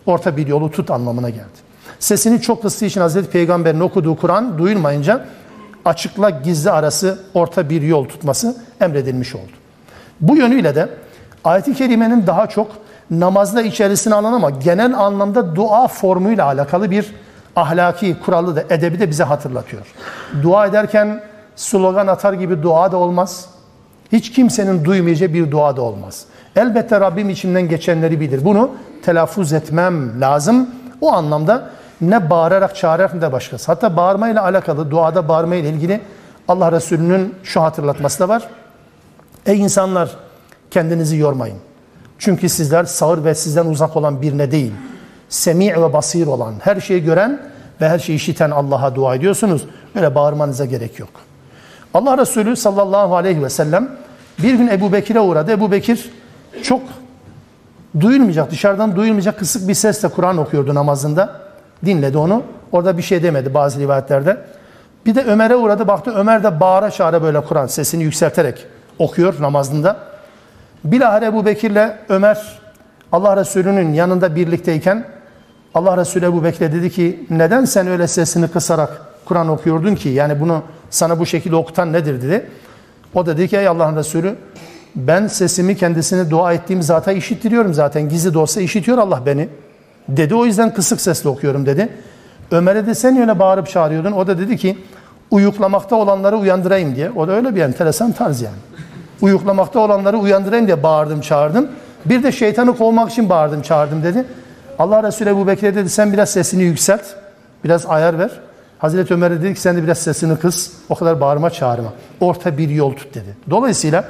Orta bir yolu tut anlamına geldi. Sesini çok kıstığı için Hazreti Peygamber'in okuduğu Kur'an duyulmayınca açıkla gizli arası orta bir yol tutması emredilmiş oldu. Bu yönüyle de ayet-i kerimenin daha çok namazda içerisine alan ama genel anlamda dua formuyla alakalı bir ahlaki kuralı da edebi de bize hatırlatıyor. Dua ederken slogan atar gibi dua da olmaz. Hiç kimsenin duymayacağı bir dua da olmaz. Elbette Rabbim içimden geçenleri bilir. Bunu telaffuz etmem lazım. O anlamda ne bağırarak çağırarak ne de başkası. Hatta bağırmayla alakalı, duada bağırmayla ilgili Allah Resulü'nün şu hatırlatması da var. Ey insanlar kendinizi yormayın. Çünkü sizler sağır ve sizden uzak olan birine değil, semi' ve basir olan, her şeyi gören ve her şeyi işiten Allah'a dua ediyorsunuz. Öyle bağırmanıza gerek yok. Allah Resulü sallallahu aleyhi ve sellem bir gün Ebu Bekir'e uğradı. Ebu Bekir çok duyulmayacak, dışarıdan duyulmayacak kısık bir sesle Kur'an okuyordu namazında. Dinledi onu. Orada bir şey demedi bazı rivayetlerde. Bir de Ömer'e uğradı. Baktı Ömer de bağıra çağıra böyle Kur'an sesini yükselterek okuyor namazında. Bilahare Ebu Bekir'le Ömer Allah Resulü'nün yanında birlikteyken Allah Resulü Ebu Bekir'e dedi ki neden sen öyle sesini kısarak Kur'an okuyordun ki? Yani bunu sana bu şekilde okutan nedir dedi. O da dedi ki ey Allah'ın Resulü ben sesimi kendisine dua ettiğim zata işittiriyorum zaten. Gizli de olsa işitiyor Allah beni. Dedi o yüzden kısık sesle okuyorum dedi. Ömer'e de sen öyle bağırıp çağırıyordun. O da dedi ki uyuklamakta olanları uyandırayım diye. O da öyle bir enteresan tarz yani. Uyuklamakta olanları uyandırayım diye bağırdım çağırdım. Bir de şeytanı kovmak için bağırdım çağırdım dedi. Allah Resulü Ebu Bekir'e dedi sen biraz sesini yükselt. Biraz ayar ver. Hazreti Ömer'e dedi ki sen de biraz sesini kıs. O kadar bağırma çağırma. Orta bir yol tut dedi. Dolayısıyla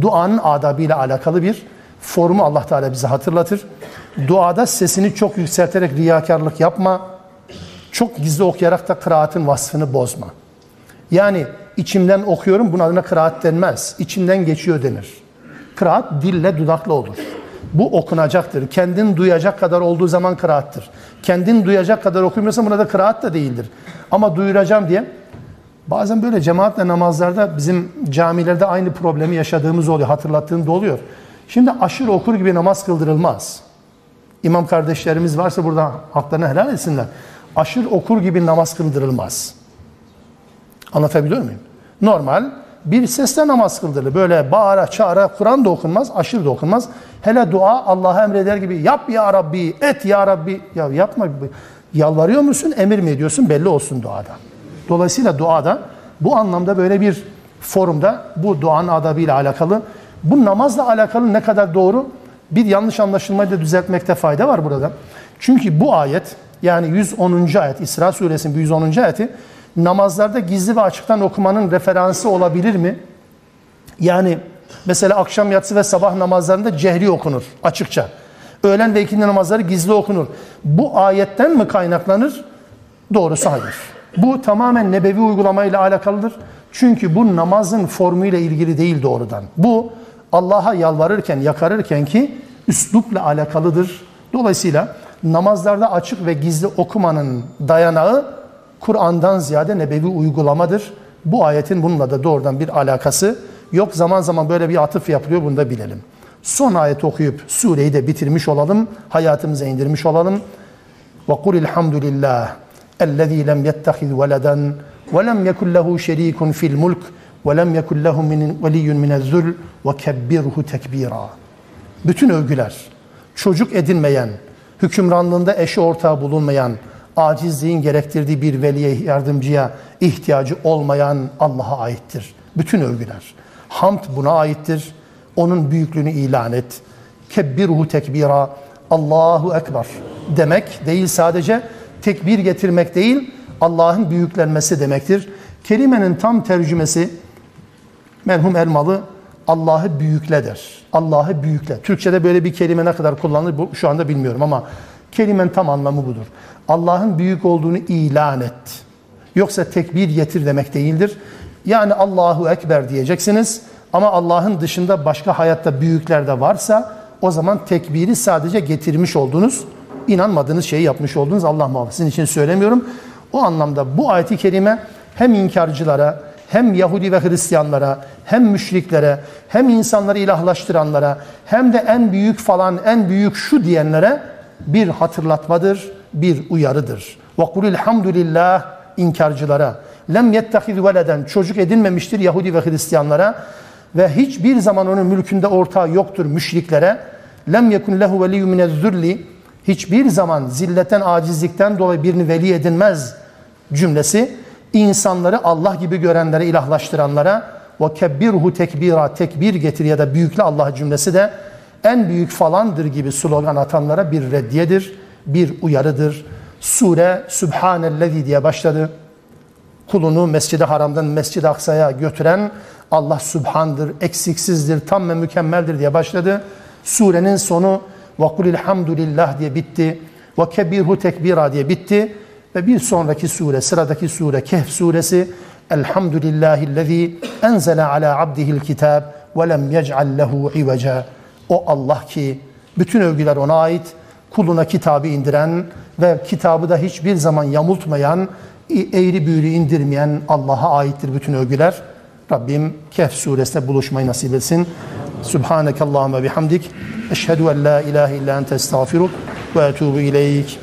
duanın adabıyla alakalı bir formu Allah Teala bize hatırlatır. Duada sesini çok yükselterek riyakarlık yapma. Çok gizli okuyarak da kıraatın vasfını bozma. Yani içimden okuyorum buna adına kıraat denmez. İçimden geçiyor denir. Kıraat dille dudakla olur. Bu okunacaktır. Kendin duyacak kadar olduğu zaman kıraattır. Kendin duyacak kadar okumuyorsan buna da kıraat da değildir. Ama duyuracağım diye bazen böyle cemaatle namazlarda bizim camilerde aynı problemi yaşadığımız oluyor. Hatırlattığım da oluyor. Şimdi aşırı okur gibi namaz kıldırılmaz. İmam kardeşlerimiz varsa burada haklarını helal etsinler. Aşırı okur gibi namaz kıldırılmaz. Anlatabiliyor muyum? Normal bir sesle namaz kıldırılır. Böyle bağıra çağıra Kur'an da okunmaz, aşırı da okunmaz. Hele dua Allah'a emreder gibi yap ya Rabbi, et ya Rabbi. Ya yapma. Yalvarıyor musun, emir mi ediyorsun belli olsun duada. Dolayısıyla duada bu anlamda böyle bir forumda bu duanın adabıyla alakalı, bu namazla alakalı ne kadar doğru bir yanlış anlaşılmayı da düzeltmekte fayda var burada. Çünkü bu ayet yani 110. ayet İsra suresinin 110. ayeti namazlarda gizli ve açıktan okumanın referansı olabilir mi? Yani mesela akşam yatsı ve sabah namazlarında cehri okunur açıkça. Öğlen ve ikindi namazları gizli okunur. Bu ayetten mi kaynaklanır? Doğrusu hayır. Bu tamamen nebevi uygulamayla alakalıdır. Çünkü bu namazın formuyla ilgili değil doğrudan. Bu Allah'a yalvarırken, yakarırken ki üslupla alakalıdır. Dolayısıyla namazlarda açık ve gizli okumanın dayanağı Kur'an'dan ziyade nebevi uygulamadır. Bu ayetin bununla da doğrudan bir alakası yok. Zaman zaman böyle bir atıf yapılıyor bunu da bilelim. Son ayet okuyup sureyi de bitirmiş olalım. Hayatımıza indirmiş olalım. Hamdülillah ellezî lem yettehiz veleden ve lem yekun lehu şerîkun fil mulk ve lem yekun lehu veliyyun minezzul ve kebbirhu tekbira. Bütün övgüler çocuk edinmeyen, hükümranlığında eşi ortağı bulunmayan, acizliğin gerektirdiği bir veliye yardımcıya ihtiyacı olmayan Allah'a aittir. Bütün övgüler. Hamd buna aittir. Onun büyüklüğünü ilan et. Kebbirhu tekbira. Allahu Ekber demek değil sadece tekbir getirmek değil Allah'ın büyüklenmesi demektir. Kelimenin tam tercümesi merhum Elmalı Allah'ı büyükledir. Allah'ı büyükle. Türkçe'de böyle bir kelime ne kadar kullanılır şu anda bilmiyorum ama Kelimenin tam anlamı budur. Allah'ın büyük olduğunu ilan et. Yoksa tekbir getir demek değildir. Yani Allahu Ekber diyeceksiniz ama Allah'ın dışında başka hayatta büyükler de varsa o zaman tekbiri sadece getirmiş oldunuz. inanmadığınız şeyi yapmış oldunuz. Allah muhafaza. Sizin için söylemiyorum. O anlamda bu ayeti kerime hem inkarcılara hem Yahudi ve Hristiyanlara hem müşriklere hem insanları ilahlaştıranlara hem de en büyük falan en büyük şu diyenlere bir hatırlatmadır, bir uyarıdır. Kulil hamdülillah inkarcılara. Lem yettehiz veleden çocuk edinmemiştir Yahudi ve Hristiyanlara ve hiçbir zaman onun mülkünde ortağı yoktur müşriklere. Lem yekun lehu veliyyun minezzulli hiçbir zaman zilletten, acizlikten dolayı birini veli edinmez cümlesi insanları Allah gibi görenlere, ilahlaştıranlara ve kebbirhu tekbira, tekbir getir ya da büyükle Allah cümlesi de en büyük falandır gibi slogan atanlara bir reddiyedir, bir uyarıdır. Sure Sübhanellezi diye başladı. Kulunu Mescid-i Haram'dan Mescid-i Aksa'ya götüren Allah Sübhan'dır, eksiksizdir, tam ve mükemmeldir diye başladı. Surenin sonu kulil hamdülillah diye bitti. Kebirhu tekbira diye bitti. Ve bir sonraki sure, sıradaki sure Kehf suresi Elhamdülillahillezî enzele ala abdihil kitab ve lem yec'al lehu iveca. O Allah ki bütün övgüler ona ait. Kuluna kitabı indiren ve kitabı da hiçbir zaman yamultmayan, eğri büğrü indirmeyen Allah'a aittir bütün övgüler. Rabbim Kehf suresinde buluşmayı nasip etsin. Subhaneke Allahümme bihamdik. Eşhedü en la ilahe illa ente estağfiruk ve etubu ileyk.